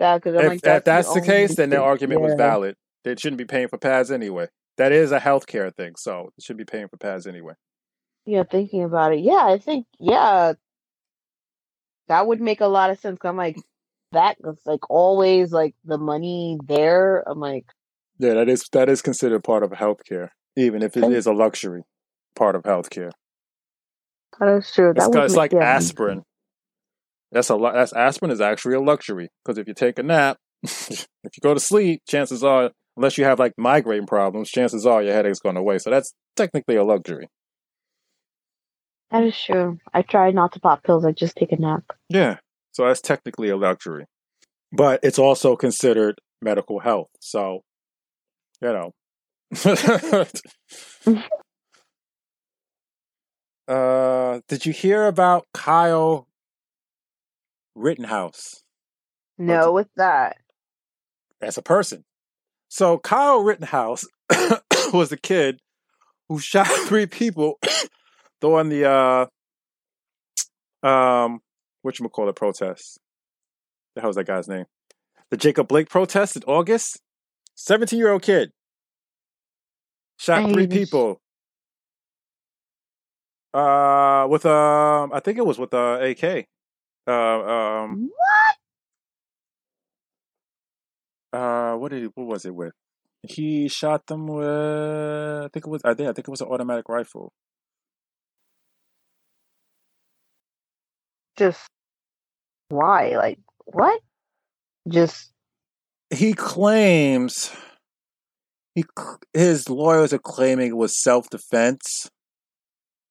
Yeah, because If, like if that's, that's the only case, then their argument was valid. They shouldn't be paying for pads anyway. That is a healthcare thing, so they should be paying for pads anyway. Yeah, thinking about it, yeah, I think yeah, that would make a lot of sense. I'm like that was like always like the money there. I'm like Yeah, that is that is considered part of healthcare, even if it is a luxury part of healthcare. that is true. It's, That would it's like yeah. aspirin. That's a lot. That's aspirin is actually a luxury because if you take a nap, *laughs* if you go to sleep, chances are, unless you have like migraine problems, chances are your headache's going away. So that's technically a luxury. That is true. I try not to pop pills. I just take a nap. Yeah. So that's technically a luxury. But it's also considered medical health. So, you know. *laughs* uh, did you hear about Kyle Rittenhouse No, with that. as a person? So, Kyle Rittenhouse *coughs* was a kid who shot *coughs* three people *coughs* during the uh um what you call it protest. The hell's that guy's name? The Jacob Blake protest in August. Seventeen year old kid shot three people. Uh, with um, I think it was with uh AK. Uh, um, What? Uh, what did he, what was it with? He shot them with I think it was I think I think it was an automatic rifle. Just why? Like what? Just he claims he his lawyers are claiming it was self defense.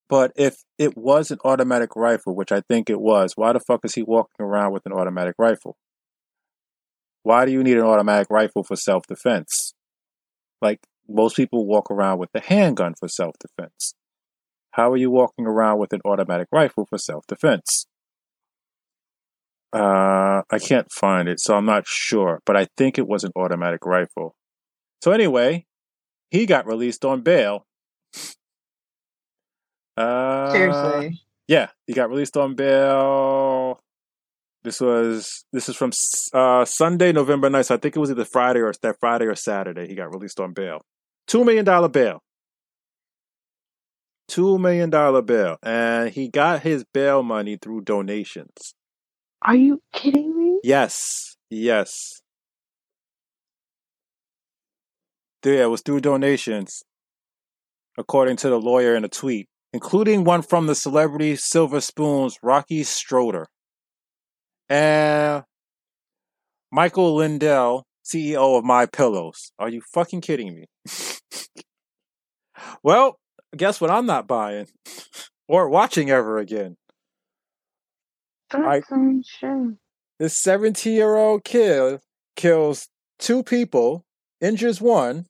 But if it was an automatic rifle, which I think it was, why the fuck is he walking around with an automatic rifle? Why do you need an automatic rifle for self defense? Like most people walk around with a handgun for self defense. How are you walking around with an automatic rifle for self defense? Uh, I can't find it, so I'm not sure, but I think it was an automatic rifle. So anyway, he got released on bail. Uh, seriously. yeah, he got released on bail. This was this is from uh, Sunday, November 9th. So I think it was either Friday or that Friday or Saturday. He got released on bail. Two million dollar bail. Two million dollar bail, and he got his bail money through donations. Are you kidding me? Yes, yes. Yeah, it was through donations, according to the lawyer in a tweet, including one from the celebrity Silver Spoons, Rocky Schroder. And Michael Lindell, CEO of My Pillows. Are you fucking kidding me? *laughs* well, guess what I'm not buying *laughs* or watching ever again. That's I-. This 17 year old kid kills two people, injures one,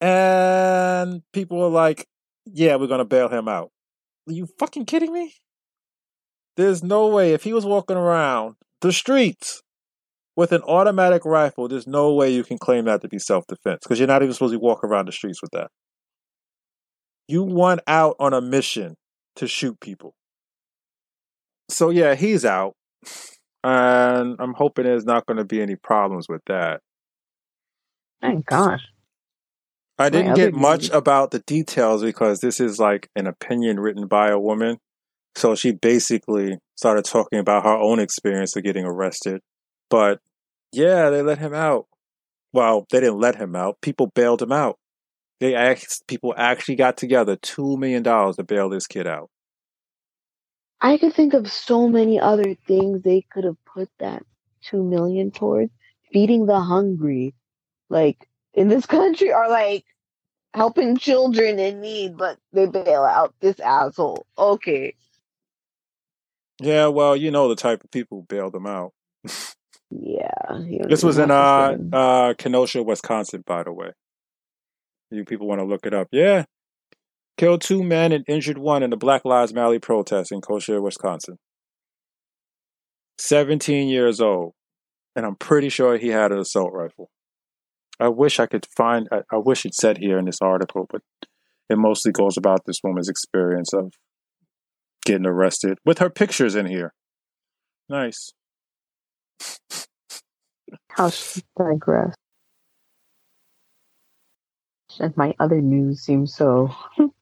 and people are like, yeah, we're going to bail him out. Are you fucking kidding me? There's no way. If he was walking around the streets with an automatic rifle, there's no way you can claim that to be self defense because you're not even supposed to walk around the streets with that. You went out on a mission to shoot people. So, yeah, he's out and I'm hoping there's not going to be any problems with that. Thank gosh. I didn't other get much news. about the details because this is like an opinion written by a woman. So she basically started talking about her own experience of getting arrested. But yeah, they let him out. Well, they didn't let him out. People bailed him out. They asked, people actually got together two million dollars to bail this kid out. I could think of so many other things they could have put that two million towards. Feeding the hungry, like in this *laughs* country, are like helping children in need, but they bail out this asshole. Okay, Yeah, well, you know the type of people who bailed him out. *laughs* yeah. This was in uh uh Kenosha, Wisconsin, by the way. You people want to look it up. Yeah. Killed two men and injured one in the Black Lives Matter protest in Kenosha, Wisconsin. 17 years old. And I'm pretty sure he had an assault rifle. I wish I could find, I, I wish it said here in this article, but it mostly goes about this woman's experience of getting arrested with her pictures in here. Nice. How she digress. And my other news seems so. *laughs*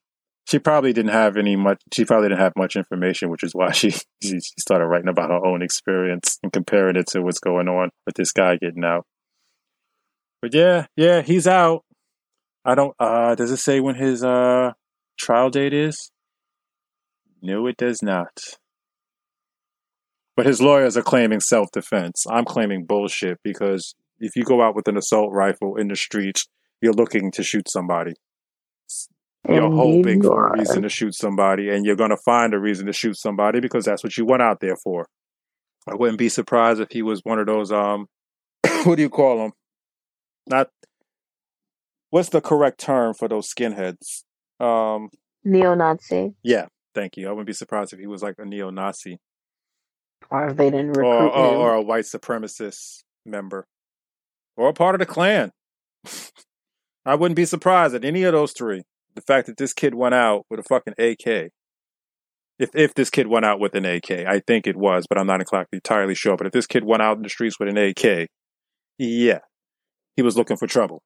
she probably didn't have any much she probably didn't have much information which is why she *laughs* she she started writing about her own experience and comparing it to what's going on with this guy getting out but yeah yeah he's out i don't uh does it say when his uh trial date is no it does not. But his lawyers are claiming self-defense. I'm claiming bullshit because if you go out with an assault rifle in the streets you're looking to shoot somebody. You're Indeed hoping you for a reason to shoot somebody and you're going to find a reason to shoot somebody because that's what you went out there for. I wouldn't be surprised if he was one of those um *coughs* what do you call them not what's the correct term for those skinheads? Um Neo-Nazi, yeah thank you i wouldn't be surprised if he was like a neo-nazi or if they didn't recruit or, or, him. or a white supremacist member or a part of the klan *laughs* i wouldn't be surprised at any of those three the fact that this kid went out with a fucking AK. If if this kid went out with an AK, I think it was, but I'm not entirely sure. But if this kid went out in the streets with an AK, yeah, he was looking for trouble.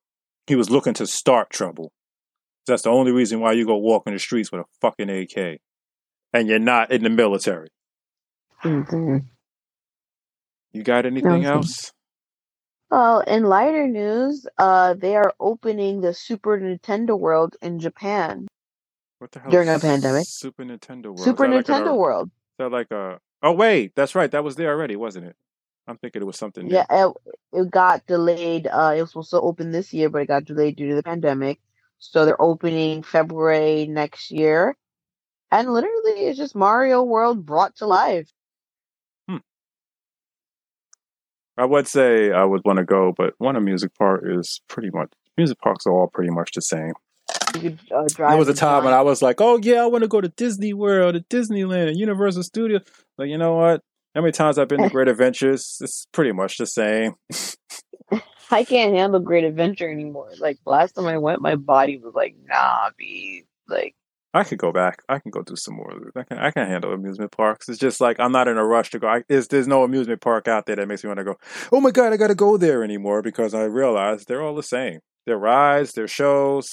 He was looking to start trouble. That's the only reason why you go walk in the streets with a fucking AK, and you're not in the military. Mm-hmm. You got anything Okay. else? Well, in lighter news, uh, they are opening the Super Nintendo World in Japan. What the hell? During a pandemic. Super Nintendo World. Super that like Nintendo a, World. Is that like a? Oh wait, that's right. That was there already, wasn't it? I'm thinking it was something. New. Yeah, it, it got delayed. Uh, it was supposed to open this year, but it got delayed due to the pandemic. So they're opening February next year. And literally, it's just Mario World brought to life. I would say I would want to go, but one of Music park is pretty much music parks are all pretty much the same. You could uh, drive. There was a time when I was like, "Oh yeah, I want to go to Disney World, to Disneyland, and Universal Studios." Like, you know what? How many times I've been to *laughs* Great Adventures? It's pretty much the same. *laughs* I can't handle Great Adventure anymore. Like last time I went, my body was like, nah, be like, I could go back. I can go do some more. I can. I can handle amusement parks. It's just like I'm not in a rush to go. I, there's, no amusement park out there that makes me want to go. Oh my god, I got to go there anymore because I realize they're all the same. They're rides, they're shows.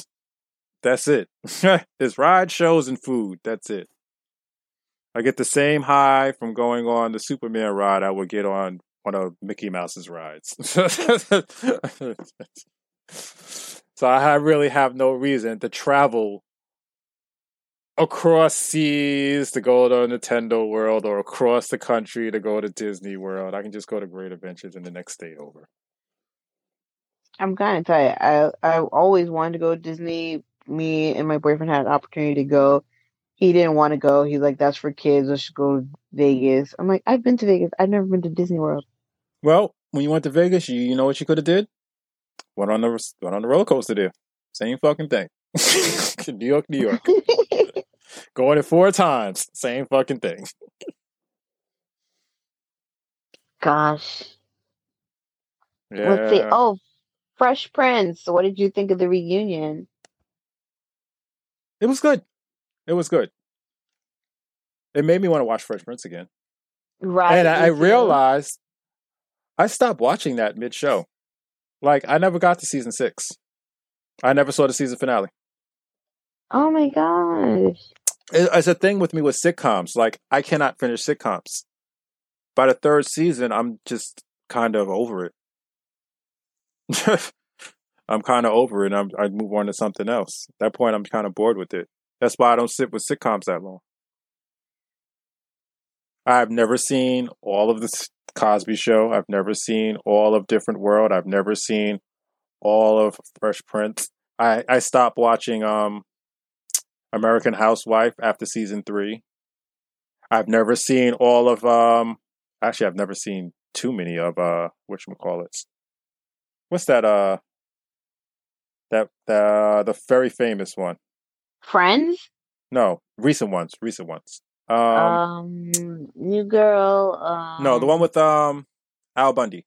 That's it. *laughs* There's rides, shows, and food. That's it. I get the same high from going on the Superman ride I would get on one of Mickey Mouse's rides. *laughs* so I really have no reason to travel across seas to go to Nintendo World or across the country to go to Disney World. I can just go to Great Adventures in the next state over. I'm kind of tired. I I always wanted to go to Disney. Me and my boyfriend had an opportunity to go. He didn't want to go. He's like, "That's for kids. Let's go to Vegas." I'm like, "I've been to Vegas. I've never been to Disney World." Well, when you went to Vegas, you, you know what you could have did? Went on the went on the roller coaster there. Same fucking thing. *laughs* New York, New York. *laughs* Going it four times. Same fucking thing. Gosh, Yeah. let's see. Oh, Fresh Prince. What did you think of the reunion? It was good. It was good. It made me want to watch Fresh Prince again. Right. and I, I realized I stopped watching that mid show. Like I never got to season six. I never saw the season finale. Oh my gosh. It- It's a thing with me with sitcoms. Like I cannot finish sitcoms. By the third season, I'm just kind of over it. *laughs* I'm kind of over it. And I'm, I move on to something else. At that point, I'm kind of bored with it. That's why I don't sit with sitcoms that long. I've never seen all of the Cosby Show. I've never seen all of Different World. I've never seen all of Fresh Prince. I I stopped watching um American Housewife after season three. I've never seen all of um actually I've never seen too many of uh whatchamacallits. What's that uh that the the very famous one. Friends. No, recent ones, recent ones. Um, Um, New Girl. Um, no, the one with um Al Bundy.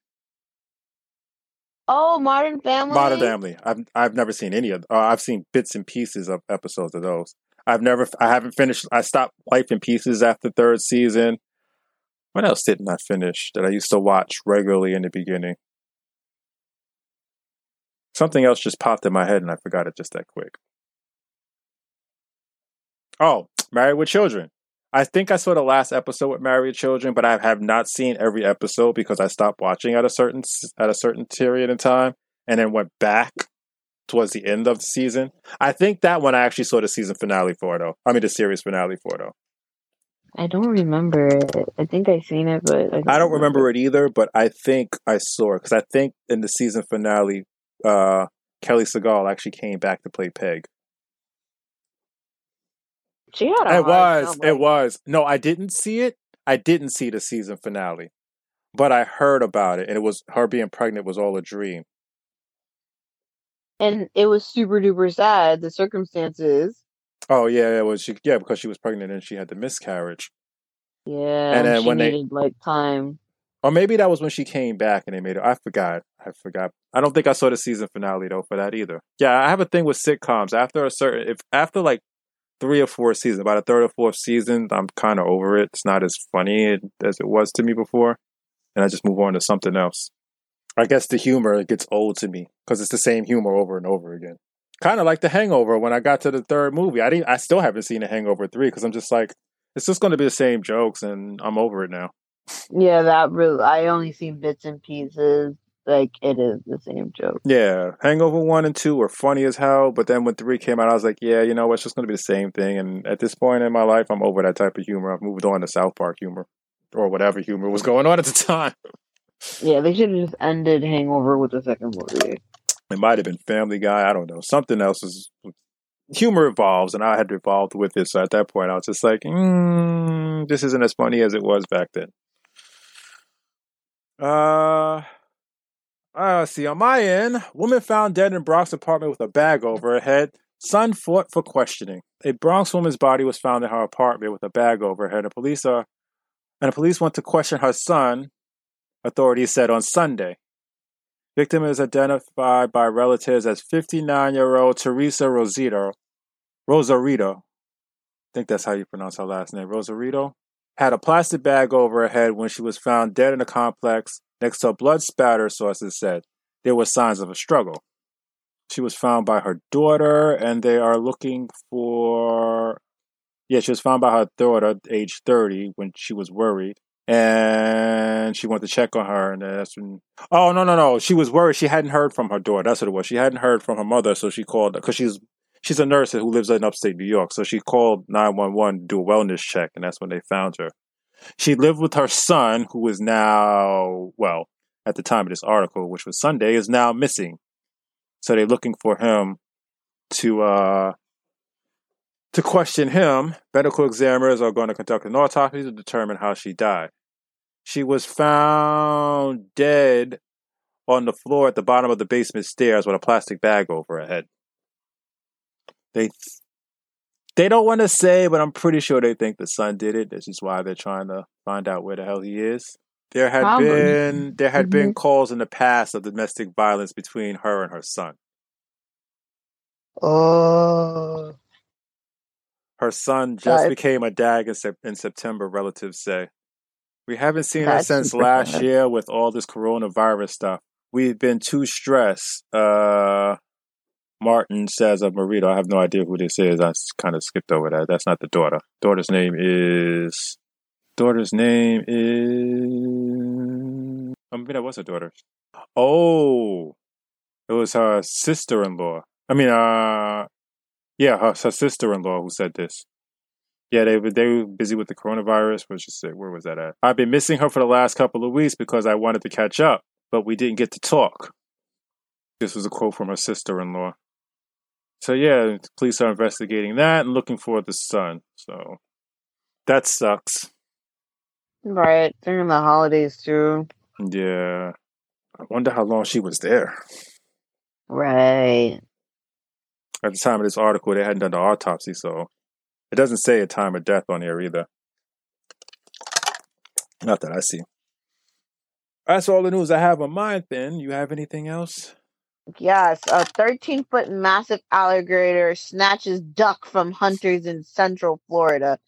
Oh, Modern Family. Modern Family. I've I've never seen any of. Uh, I've seen bits and pieces of episodes of those. I've never. I haven't finished. I stopped Life in Pieces after third season. What else didn't I finish that I used to watch regularly in the beginning? Something else just popped in my head and I forgot it just that quick. Oh, Married with Children. I think I saw the last episode with Married Children, but I have not seen every episode because I stopped watching at a certain at a certain period in time and then went back towards the end of the season. I think that one I actually saw the season finale for though. I mean the series finale for though. I don't remember it. I think I seen it, but I don't, I don't remember it either, but I think I saw it because I think in the season finale, uh, Katey Sagal actually came back to play Peg. She had a It was, it was. No, I didn't see it. I didn't see the season finale, but I heard about it, and it was her being pregnant was all a dream. and it was super duper sad. The circumstances. Oh yeah, it was she. Yeah, because she was pregnant and she had the miscarriage. Yeah, And then when they- like time. Or maybe that was when she came back and they made it. I forgot. I forgot. I don't think I saw the season finale though for that either. Yeah, I have a thing with sitcoms. After a certain, if after like three or four seasons, about a third or fourth season, I'm kind of over it. It's not as funny as it was to me before, and I just move on to something else. I guess the humor gets old to me because it's the same humor over and over again. Kind of like The Hangover. When I got to the third movie, I didn't. I still haven't seen The Hangover three because I'm just like, it's just going to be the same jokes, and I'm over it now. Yeah, that really. I only seen bits and pieces. Like it is the same joke. Yeah, Hangover one and two were funny as hell, but then when three came out, I was like, yeah, you know? It's just going to be the same thing. And at this point in my life, I'm over that type of humor. I've moved on to South Park humor or whatever humor was going on at the time. Yeah, they should have just ended Hangover with the second movie. It might have been Family Guy. I don't know. Something else is humor evolves, and I had evolved with it. So at that point, I was just like, mm, this isn't as funny as it was back then. Uh, uh, see, on my end, woman found dead in Bronx apartment with a bag over her head. Son fought for questioning. A Bronx woman's body was found in her apartment with a bag over her head. And police are, and the police went to question her son. Authorities said on Sunday. Victim is identified by relatives as 59-year-old Teresa Rosito. Rosarito. I think that's how you pronounce her last name. Rosarito had a plastic bag over her head when she was found dead in a complex next to a blood spatter, sources said. There were signs of a struggle. She was found by her daughter, and they are looking for. Yeah, she was found by her daughter, age 30, when she was worried. And she went to check on her, and that's when. Oh, no, no, no. She was worried. She hadn't heard from her daughter. That's what it was. She hadn't heard from her mother, so she called. Because she's she's a nurse who lives in upstate New York. So she called 911 to do a wellness check, and that's when they found her. She lived with her son, who is now, well, at the time of this article, which was Sunday, is now missing. So they're looking for him to uh to question him. Medical examiners are going to conduct an autopsy to determine how she died. She was found dead on the floor at the bottom of the basement stairs with a plastic bag over her head. They they don't want to say, but I'm pretty sure they think the son did it. This is why they're trying to find out where the hell he is. There had Probably. been there had been Mhm. calls in the past of domestic violence between her and her son. Oh. Her son just became a dad in, in September, relatives say. We haven't seen her since last year with all this coronavirus stuff. We've been too stressed. Uh, Martin says of Marito. I have no idea who this is. I kind of skipped over that. That's not the daughter. Daughter's name is. Daughter's name is. I mean, that was her daughter. Oh, it was her sister-in-law. I mean, uh, yeah, her, her sister-in-law who said this. Yeah, they were they were busy with the coronavirus. She say? Where was that at? I've been missing her for the last couple of weeks because I wanted to catch up, but we didn't get to talk. This was a quote from her sister-in-law. So yeah, police are investigating that and looking for the son. So that sucks. Right. During the holidays too. Yeah, I wonder how long she was there. Right. At the time of this article, they hadn't done the autopsy, so it doesn't say a time of death on here either. Not that I see. That's all the news I have on mine. Then you have anything else? Yes, a 13 foot massive alligator snatches duck from hunters in central Florida.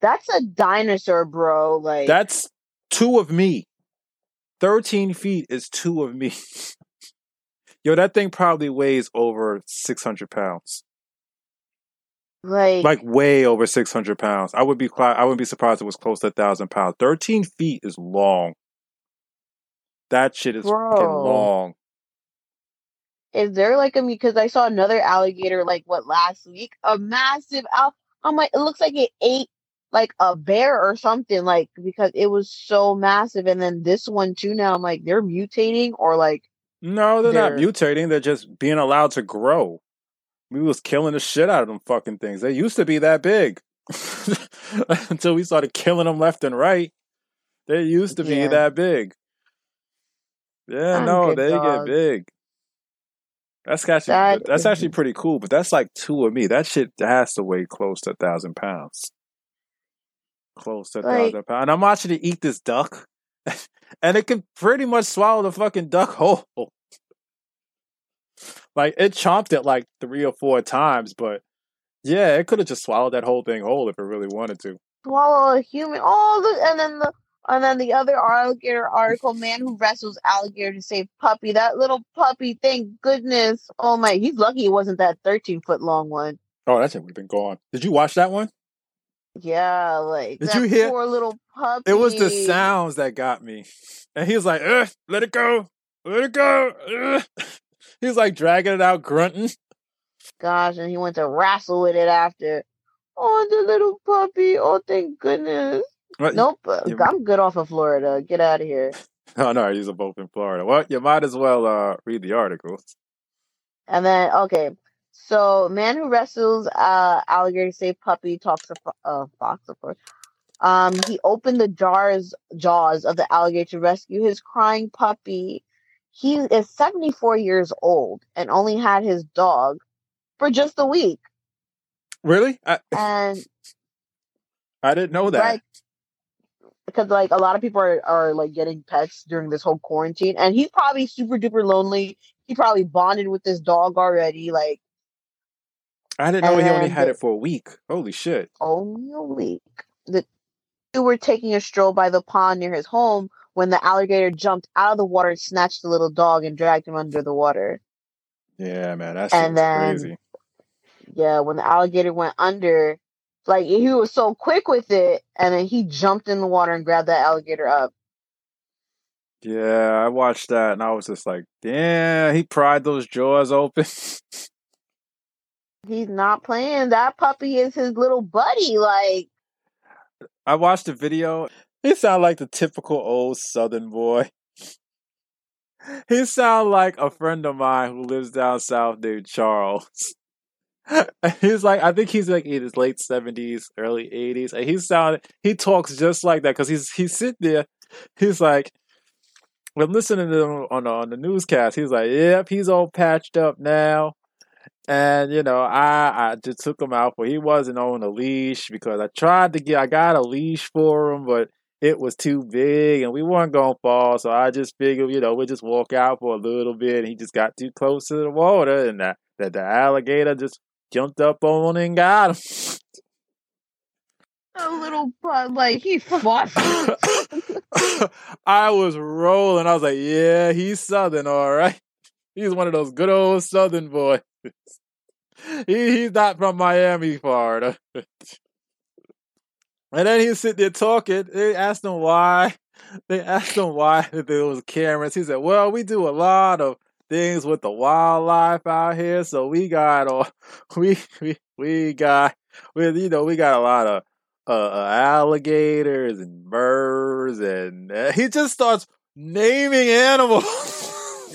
That's a dinosaur, bro. Like, That's two of me. Thirteen feet is two of me. *laughs* Yo, that thing probably weighs over six hundred pounds. like, Like way over six hundred pounds. I would be, I wouldn't be surprised if it was close to a thousand pounds. Thirteen feet is long. That shit is fucking Bro. long. Is there like a because I saw another alligator like what last week? A massive al. I'm like, it looks like it ate like a bear or something. Like because it was so massive, and then this one too. Now I'm like, they're mutating or like, No, they're, not They're- mutating. They're just being allowed to grow. We was killing the shit out of them fucking things. They used to be that big *laughs* until we started killing them left and right. They used to be Yeah. that big. Yeah, I'm no, they get big. That's actually That that's is- actually pretty cool, but that's like two of me. That shit has to weigh close to a thousand pounds. Close to a Like- thousand pounds. And I'm watching it eat this duck. *laughs* and it can pretty much swallow the fucking duck *laughs* whole. Like it chomped it like three or four times, but yeah, it could have just swallowed that whole thing whole if it really wanted to. Swallow a human. Oh, and then the and then the other alligator article, man who wrestles alligator to save puppy. That little puppy, thank goodness. Oh my, he's lucky it wasn't that 13 foot long one. Oh, that's it. We've been gone. Did you watch that one? Yeah, like Did that you hear- poor little puppy. It was the sounds that got me. And he was like, Ugh, let it go. Let it go. Ugh." *laughs* He was like dragging it out, grunting. Gosh, and he went to wrestle with it after. Oh, the little puppy. Oh, thank goodness. What? Nope, uh, you- I'm good off of Florida. Get out of here. *laughs* Oh, no, he's a both in Florida. Well, you might as well uh, read the article. And then, okay, so man who wrestles uh, alligator to save puppy talks to fo- uh, fox, of course. Um, he opened the jars jaws of the alligator to rescue his crying puppy. He is 74 years old and only had his dog for just a week. Really? I, And *laughs* I didn't know that. right because like a lot of people are, are like getting pets during this whole quarantine and he's probably super duper lonely he probably bonded with this dog already like I didn't know he only had the- it for a week. Holy shit. only a week the two were taking a stroll by the pond near his home when the alligator jumped out of the water snatched the little dog and dragged him under the water Yeah, man, that And shit then- was crazy. yeah when the alligator went under like he was so quick with it and then he jumped in the water and grabbed that alligator up Yeah, I watched that and I was just like, damn, he pried those jaws open. he's not playing that puppy is his little buddy like I watched the video. He sounded like the typical old Southern boy. *laughs* He sounded like a friend of mine who lives down south named Charles. *laughs* he's like, I think he's like in his late seventies, early eighties, and he sounded, he talks just like that because he's he's sitting there. He's like, when listening to him on on the newscast, he's like, "Yep, he's all patched up now." And you know, I I just took him out, but he wasn't on a leash because I tried to get I got a leash for him, but it was too big and we weren't gonna fall. So I just figured, you know, we just walk out for a little bit. And he just got too close to the water, and that that the alligator just jumped up on and got him. a little bud, like he fought. I was rolling. I was like, yeah, he's Southern, all right. He's one of those good old Southern boys. he, he's not from Miami, Florida. and then he's sitting there talking. They asked him why. They asked him why there was cameras. He said, well, we do a lot of things with the wildlife out here. So we got, *laughs* we, we, we got, with you know, we got a lot of uh, uh, alligators and birds, and uh, *laughs* he just starts naming animals.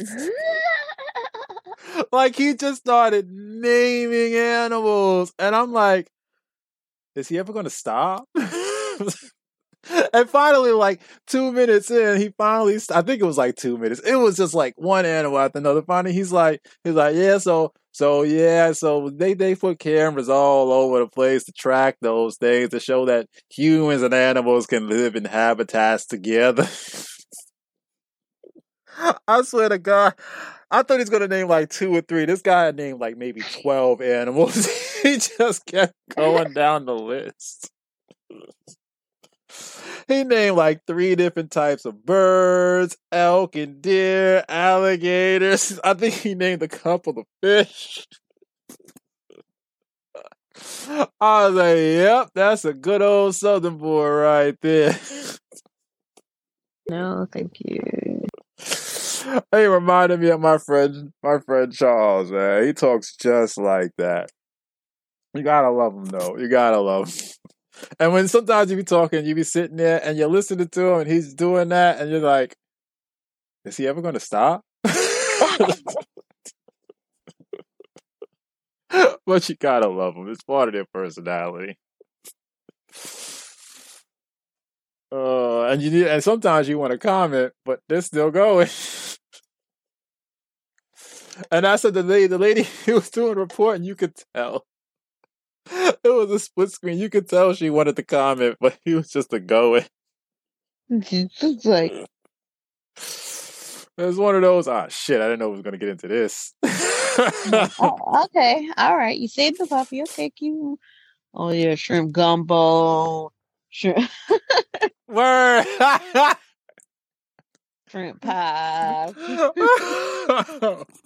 *laughs* like he just started naming animals, and I'm like, is he ever going to stop? *laughs* and finally, like two minutes in, he finally. I think it was like two minutes. It was just like one animal after another. Finally, he's like, he's like, yeah, so. So yeah, so they they put cameras all over the place to track those things to show that humans and animals can live in habitats together. *laughs* I swear to God, I thought he's gonna name like two or three. This guy named like maybe twelve animals. *laughs* he just kept going down the list. He named like three different types of birds, elk and deer, alligators. *laughs* I think he named a couple of fish. *laughs* I was like, yep, that's a good old southern boy right there. no, thank you. *laughs* He reminded me of my friend, my friend Charles. Man, he talks just like that. You gotta love him, though. You gotta love him. And when sometimes you be talking, you be sitting there and you're listening to him, and he's doing that, and you're like, "Is he ever gonna stop?" *laughs* but you gotta love them. It's part of their personality. Uh, and you need, and sometimes you want to comment, but they're still going. *laughs* and I said the lady, the lady *laughs* who was doing the report, and you could tell it was a split screen. You could tell she wanted to comment, but he was just a going. *laughs* She's just like, It was one of those. Ah, shit! I didn't know we was gonna get into this. *laughs* oh, okay, all right. You saved the puppy. Okay, cute. Oh yeah, shrimp gumbo, shrimp, *laughs* Word. shrimp pie,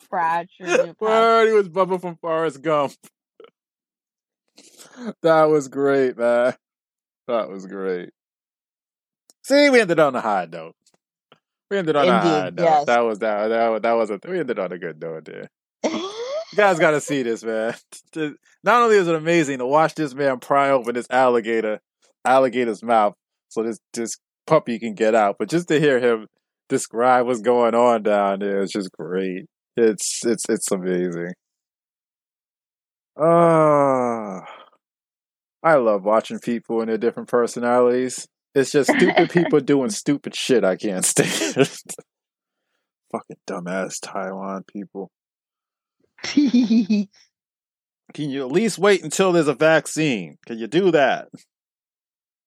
fried shrimp pie. Word. He was Bubba from Forrest Gump. *laughs* That was great, man. That was great. See, we ended on a high note. We ended on a high note. yes. That was that. That was that was a. We ended on a good note there. You guys got to *laughs* see this, man. *laughs* Not only is it amazing to watch this man pry open this alligator, alligator's mouth, so this this puppy can get out, but just to hear him describe what's going on down there is just great. It's it's it's amazing. Ah, I love watching people and their different personalities. It's just stupid *laughs* people doing stupid shit I can't stand. It. *laughs* Fucking dumbass Taiwan people. *laughs* Can you at least wait until there's a vaccine? Can you do that?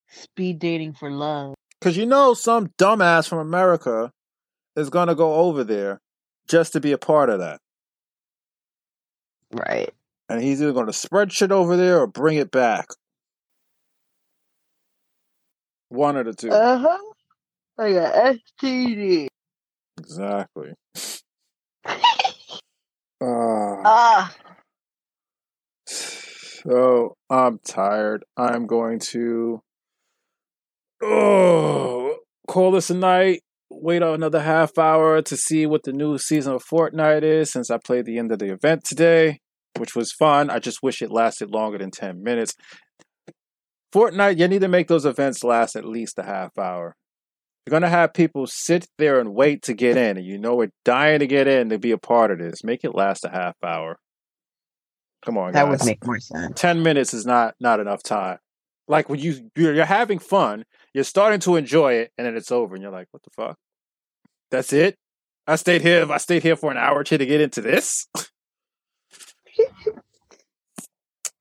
Speed dating for love. Because you know some dumbass from America is going to go over there just to be a part of that. Right. And he's either going to spread shit over there or bring it back. One of the two. Uh huh. I got STD. exactly. Uh, *laughs* Ah. so I'm tired. I'm going to oh, call this a night. Wait another half hour to see what the new season of Fortnite is since I played the end of the event today, which was fun. I just wish it lasted longer than 10 minutes. Fortnite, you need to make those events last at least a half hour. You're going to have people sit there and wait to get in, and you know we're dying to get in to be a part of this. Make it last a half hour. Come on, That guys. would make more sense. 10 minutes is not not enough time like when you you're, you're having fun you're starting to enjoy it and then it's over and you're like what the fuck that's it i stayed here i stayed here for an hour or two to get into this *laughs*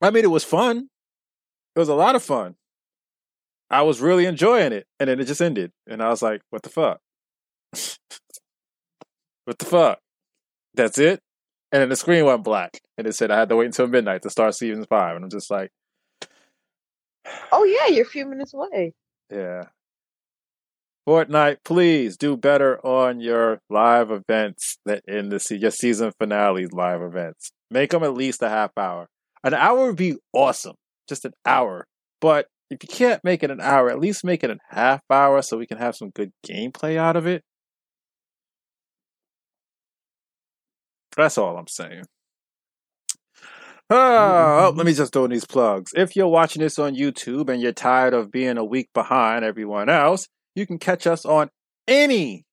i mean it was fun it was a lot of fun i was really enjoying it and then it just ended and i was like what the fuck *laughs* what the fuck that's it and then the screen went black and it said i had to wait until midnight to start season five and i'm just like *sighs* Oh yeah, you're a few minutes away. Yeah. Fortnite, please do better on your live events that in the se- your season finale live events. Make them at least a half hour. An hour would be awesome, just an hour. But if you can't make it an hour, at least make it a half hour so we can have some good gameplay out of it. That's all I'm saying. Ah, oh, let me just throw in these plugs. If you're watching this on YouTube and you're tired of being a week behind everyone else, you can catch us on any,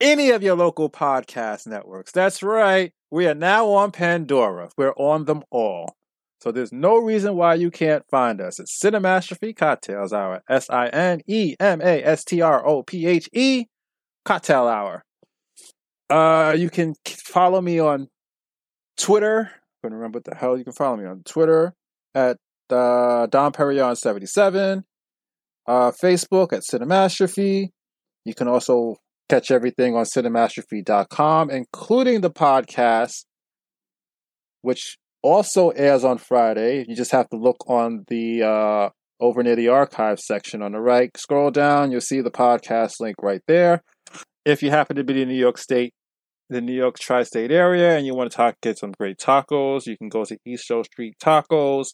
any of your local podcast networks. That's right. We are now on Pandora. We're on them all. So there's no reason why you can't find us. It's Sinemastrophe Cocktails Hour. S I N E M A S T R O P H E Cocktail Hour. Uh, you can follow me on Twitter. I couldn't remember what the hell. You can follow me on Twitter at uh, Don Perignon77. Uh, Facebook at Sinemastrophe. You can also catch everything on sinemastrophe.com, including the podcast, which also airs on Friday. You just have to look on the uh, over near the archive section on the right. Scroll down, you'll see the podcast link right there. If you happen to be in New York State, the New York tri-state area, and you want to talk, get some great tacos, you can go to East Coast Street Tacos.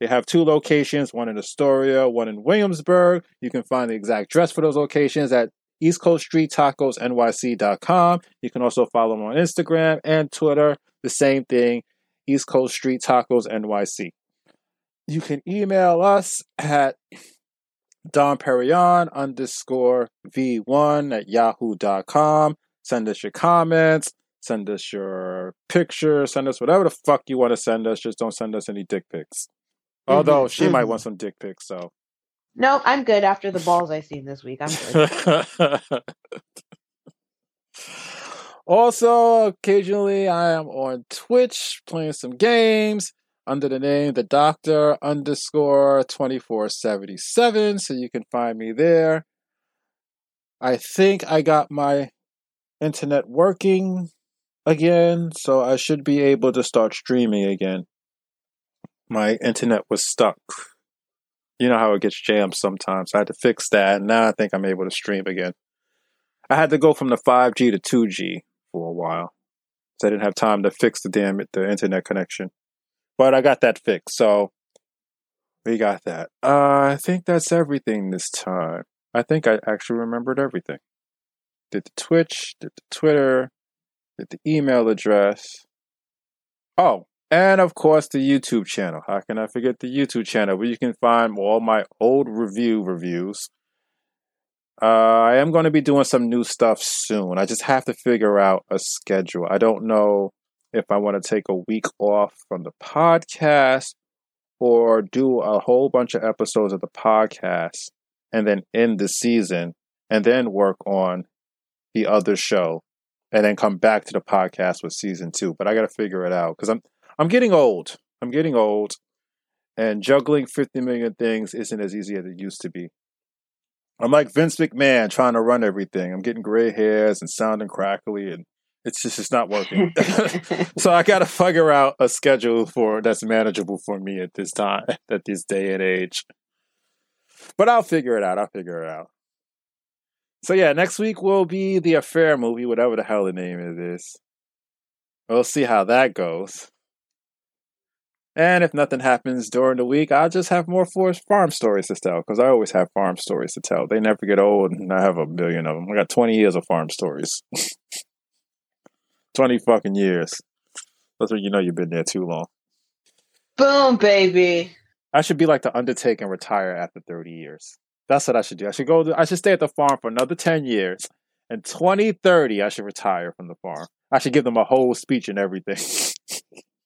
They have two locations, one in Astoria, one in Williamsburg. You can find the exact address for those locations at East Coast Street Tacos NYC.com. You can also follow them on Instagram and Twitter. The same thing, East Coast Street Tacos NYC. You can email us at donperignon underscore V1 at yahoo.com. Send us your comments, send us your pictures, send us whatever the fuck you want to send us. Just don't send us any dick pics. Although Mhm, she might mhm. want some dick pics, so. No, I'm good after the balls I seen this week. I'm good. *laughs* also, occasionally I am on Twitch playing some games under the name the Doctor underscore twenty four seventy seven, so you can find me there. I think I got my internet working again, so I should be able to start streaming again. My internet was stuck. You know how it gets jammed sometimes. I had to fix that. and Now I think I'm able to stream again. I had to go from the 5G to 2G for a while. So I didn't have time to fix the damn the internet connection. But I got that fixed. So we got that. Uh, I think that's everything this time. I think I actually remembered everything. Did the Twitch, did the Twitter, did the email address. Oh, and of course the YouTube channel. How can I forget the YouTube channel where you can find all my old review reviews. Uh, I am going to be doing some new stuff soon. I just have to figure out a schedule. I don't know if I want to take a week off from the podcast or do a whole bunch of episodes of the podcast and then end the season and then work on the other show and then come back to the podcast with season two. But I got to figure it out because I'm I'm getting old. I'm getting old, and juggling 50 million things isn't as easy as it used to be. I'm like Vince McMahon trying to run everything. I'm getting gray hairs and sounding crackly, and it's just it's not working. *laughs* *laughs* so I got to figure out a schedule for that's manageable for me at this time, *laughs* at this day and age. But I'll figure it out. I'll figure it out. So yeah, next week will be the affair movie, whatever the hell the name of it is. We'll see how that goes. And if nothing happens during the week, I'll just have more farm stories to tell because I always have farm stories to tell. They never get old, and I have a million of them. I got 20 years of farm stories. *laughs* 20 fucking years. That's when you know you've been there too long. Boom, baby. I should be like the Undertaker and retire after 30 years. That's what I should do. I should go. To, I should stay at the farm for another 10 years. And 2030, I should retire from the farm. I should give them a whole speech and everything. *laughs*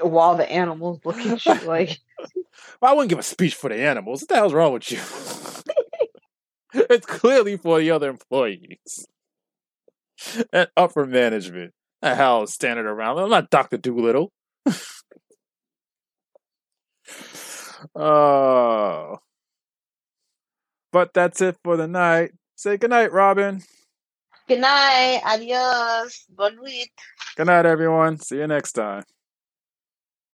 While the animals look at you *laughs* like. well, I wouldn't give a speech for the animals. What the hell's wrong with you? *laughs* it's clearly for the other employees and upper management. The hell standing around. I'm not Doctor Dolittle. *laughs* Oh. But that's it for the night. Say goodnight, Robin. Good night. Adios. Bon nuit. Good night, everyone. See you next time.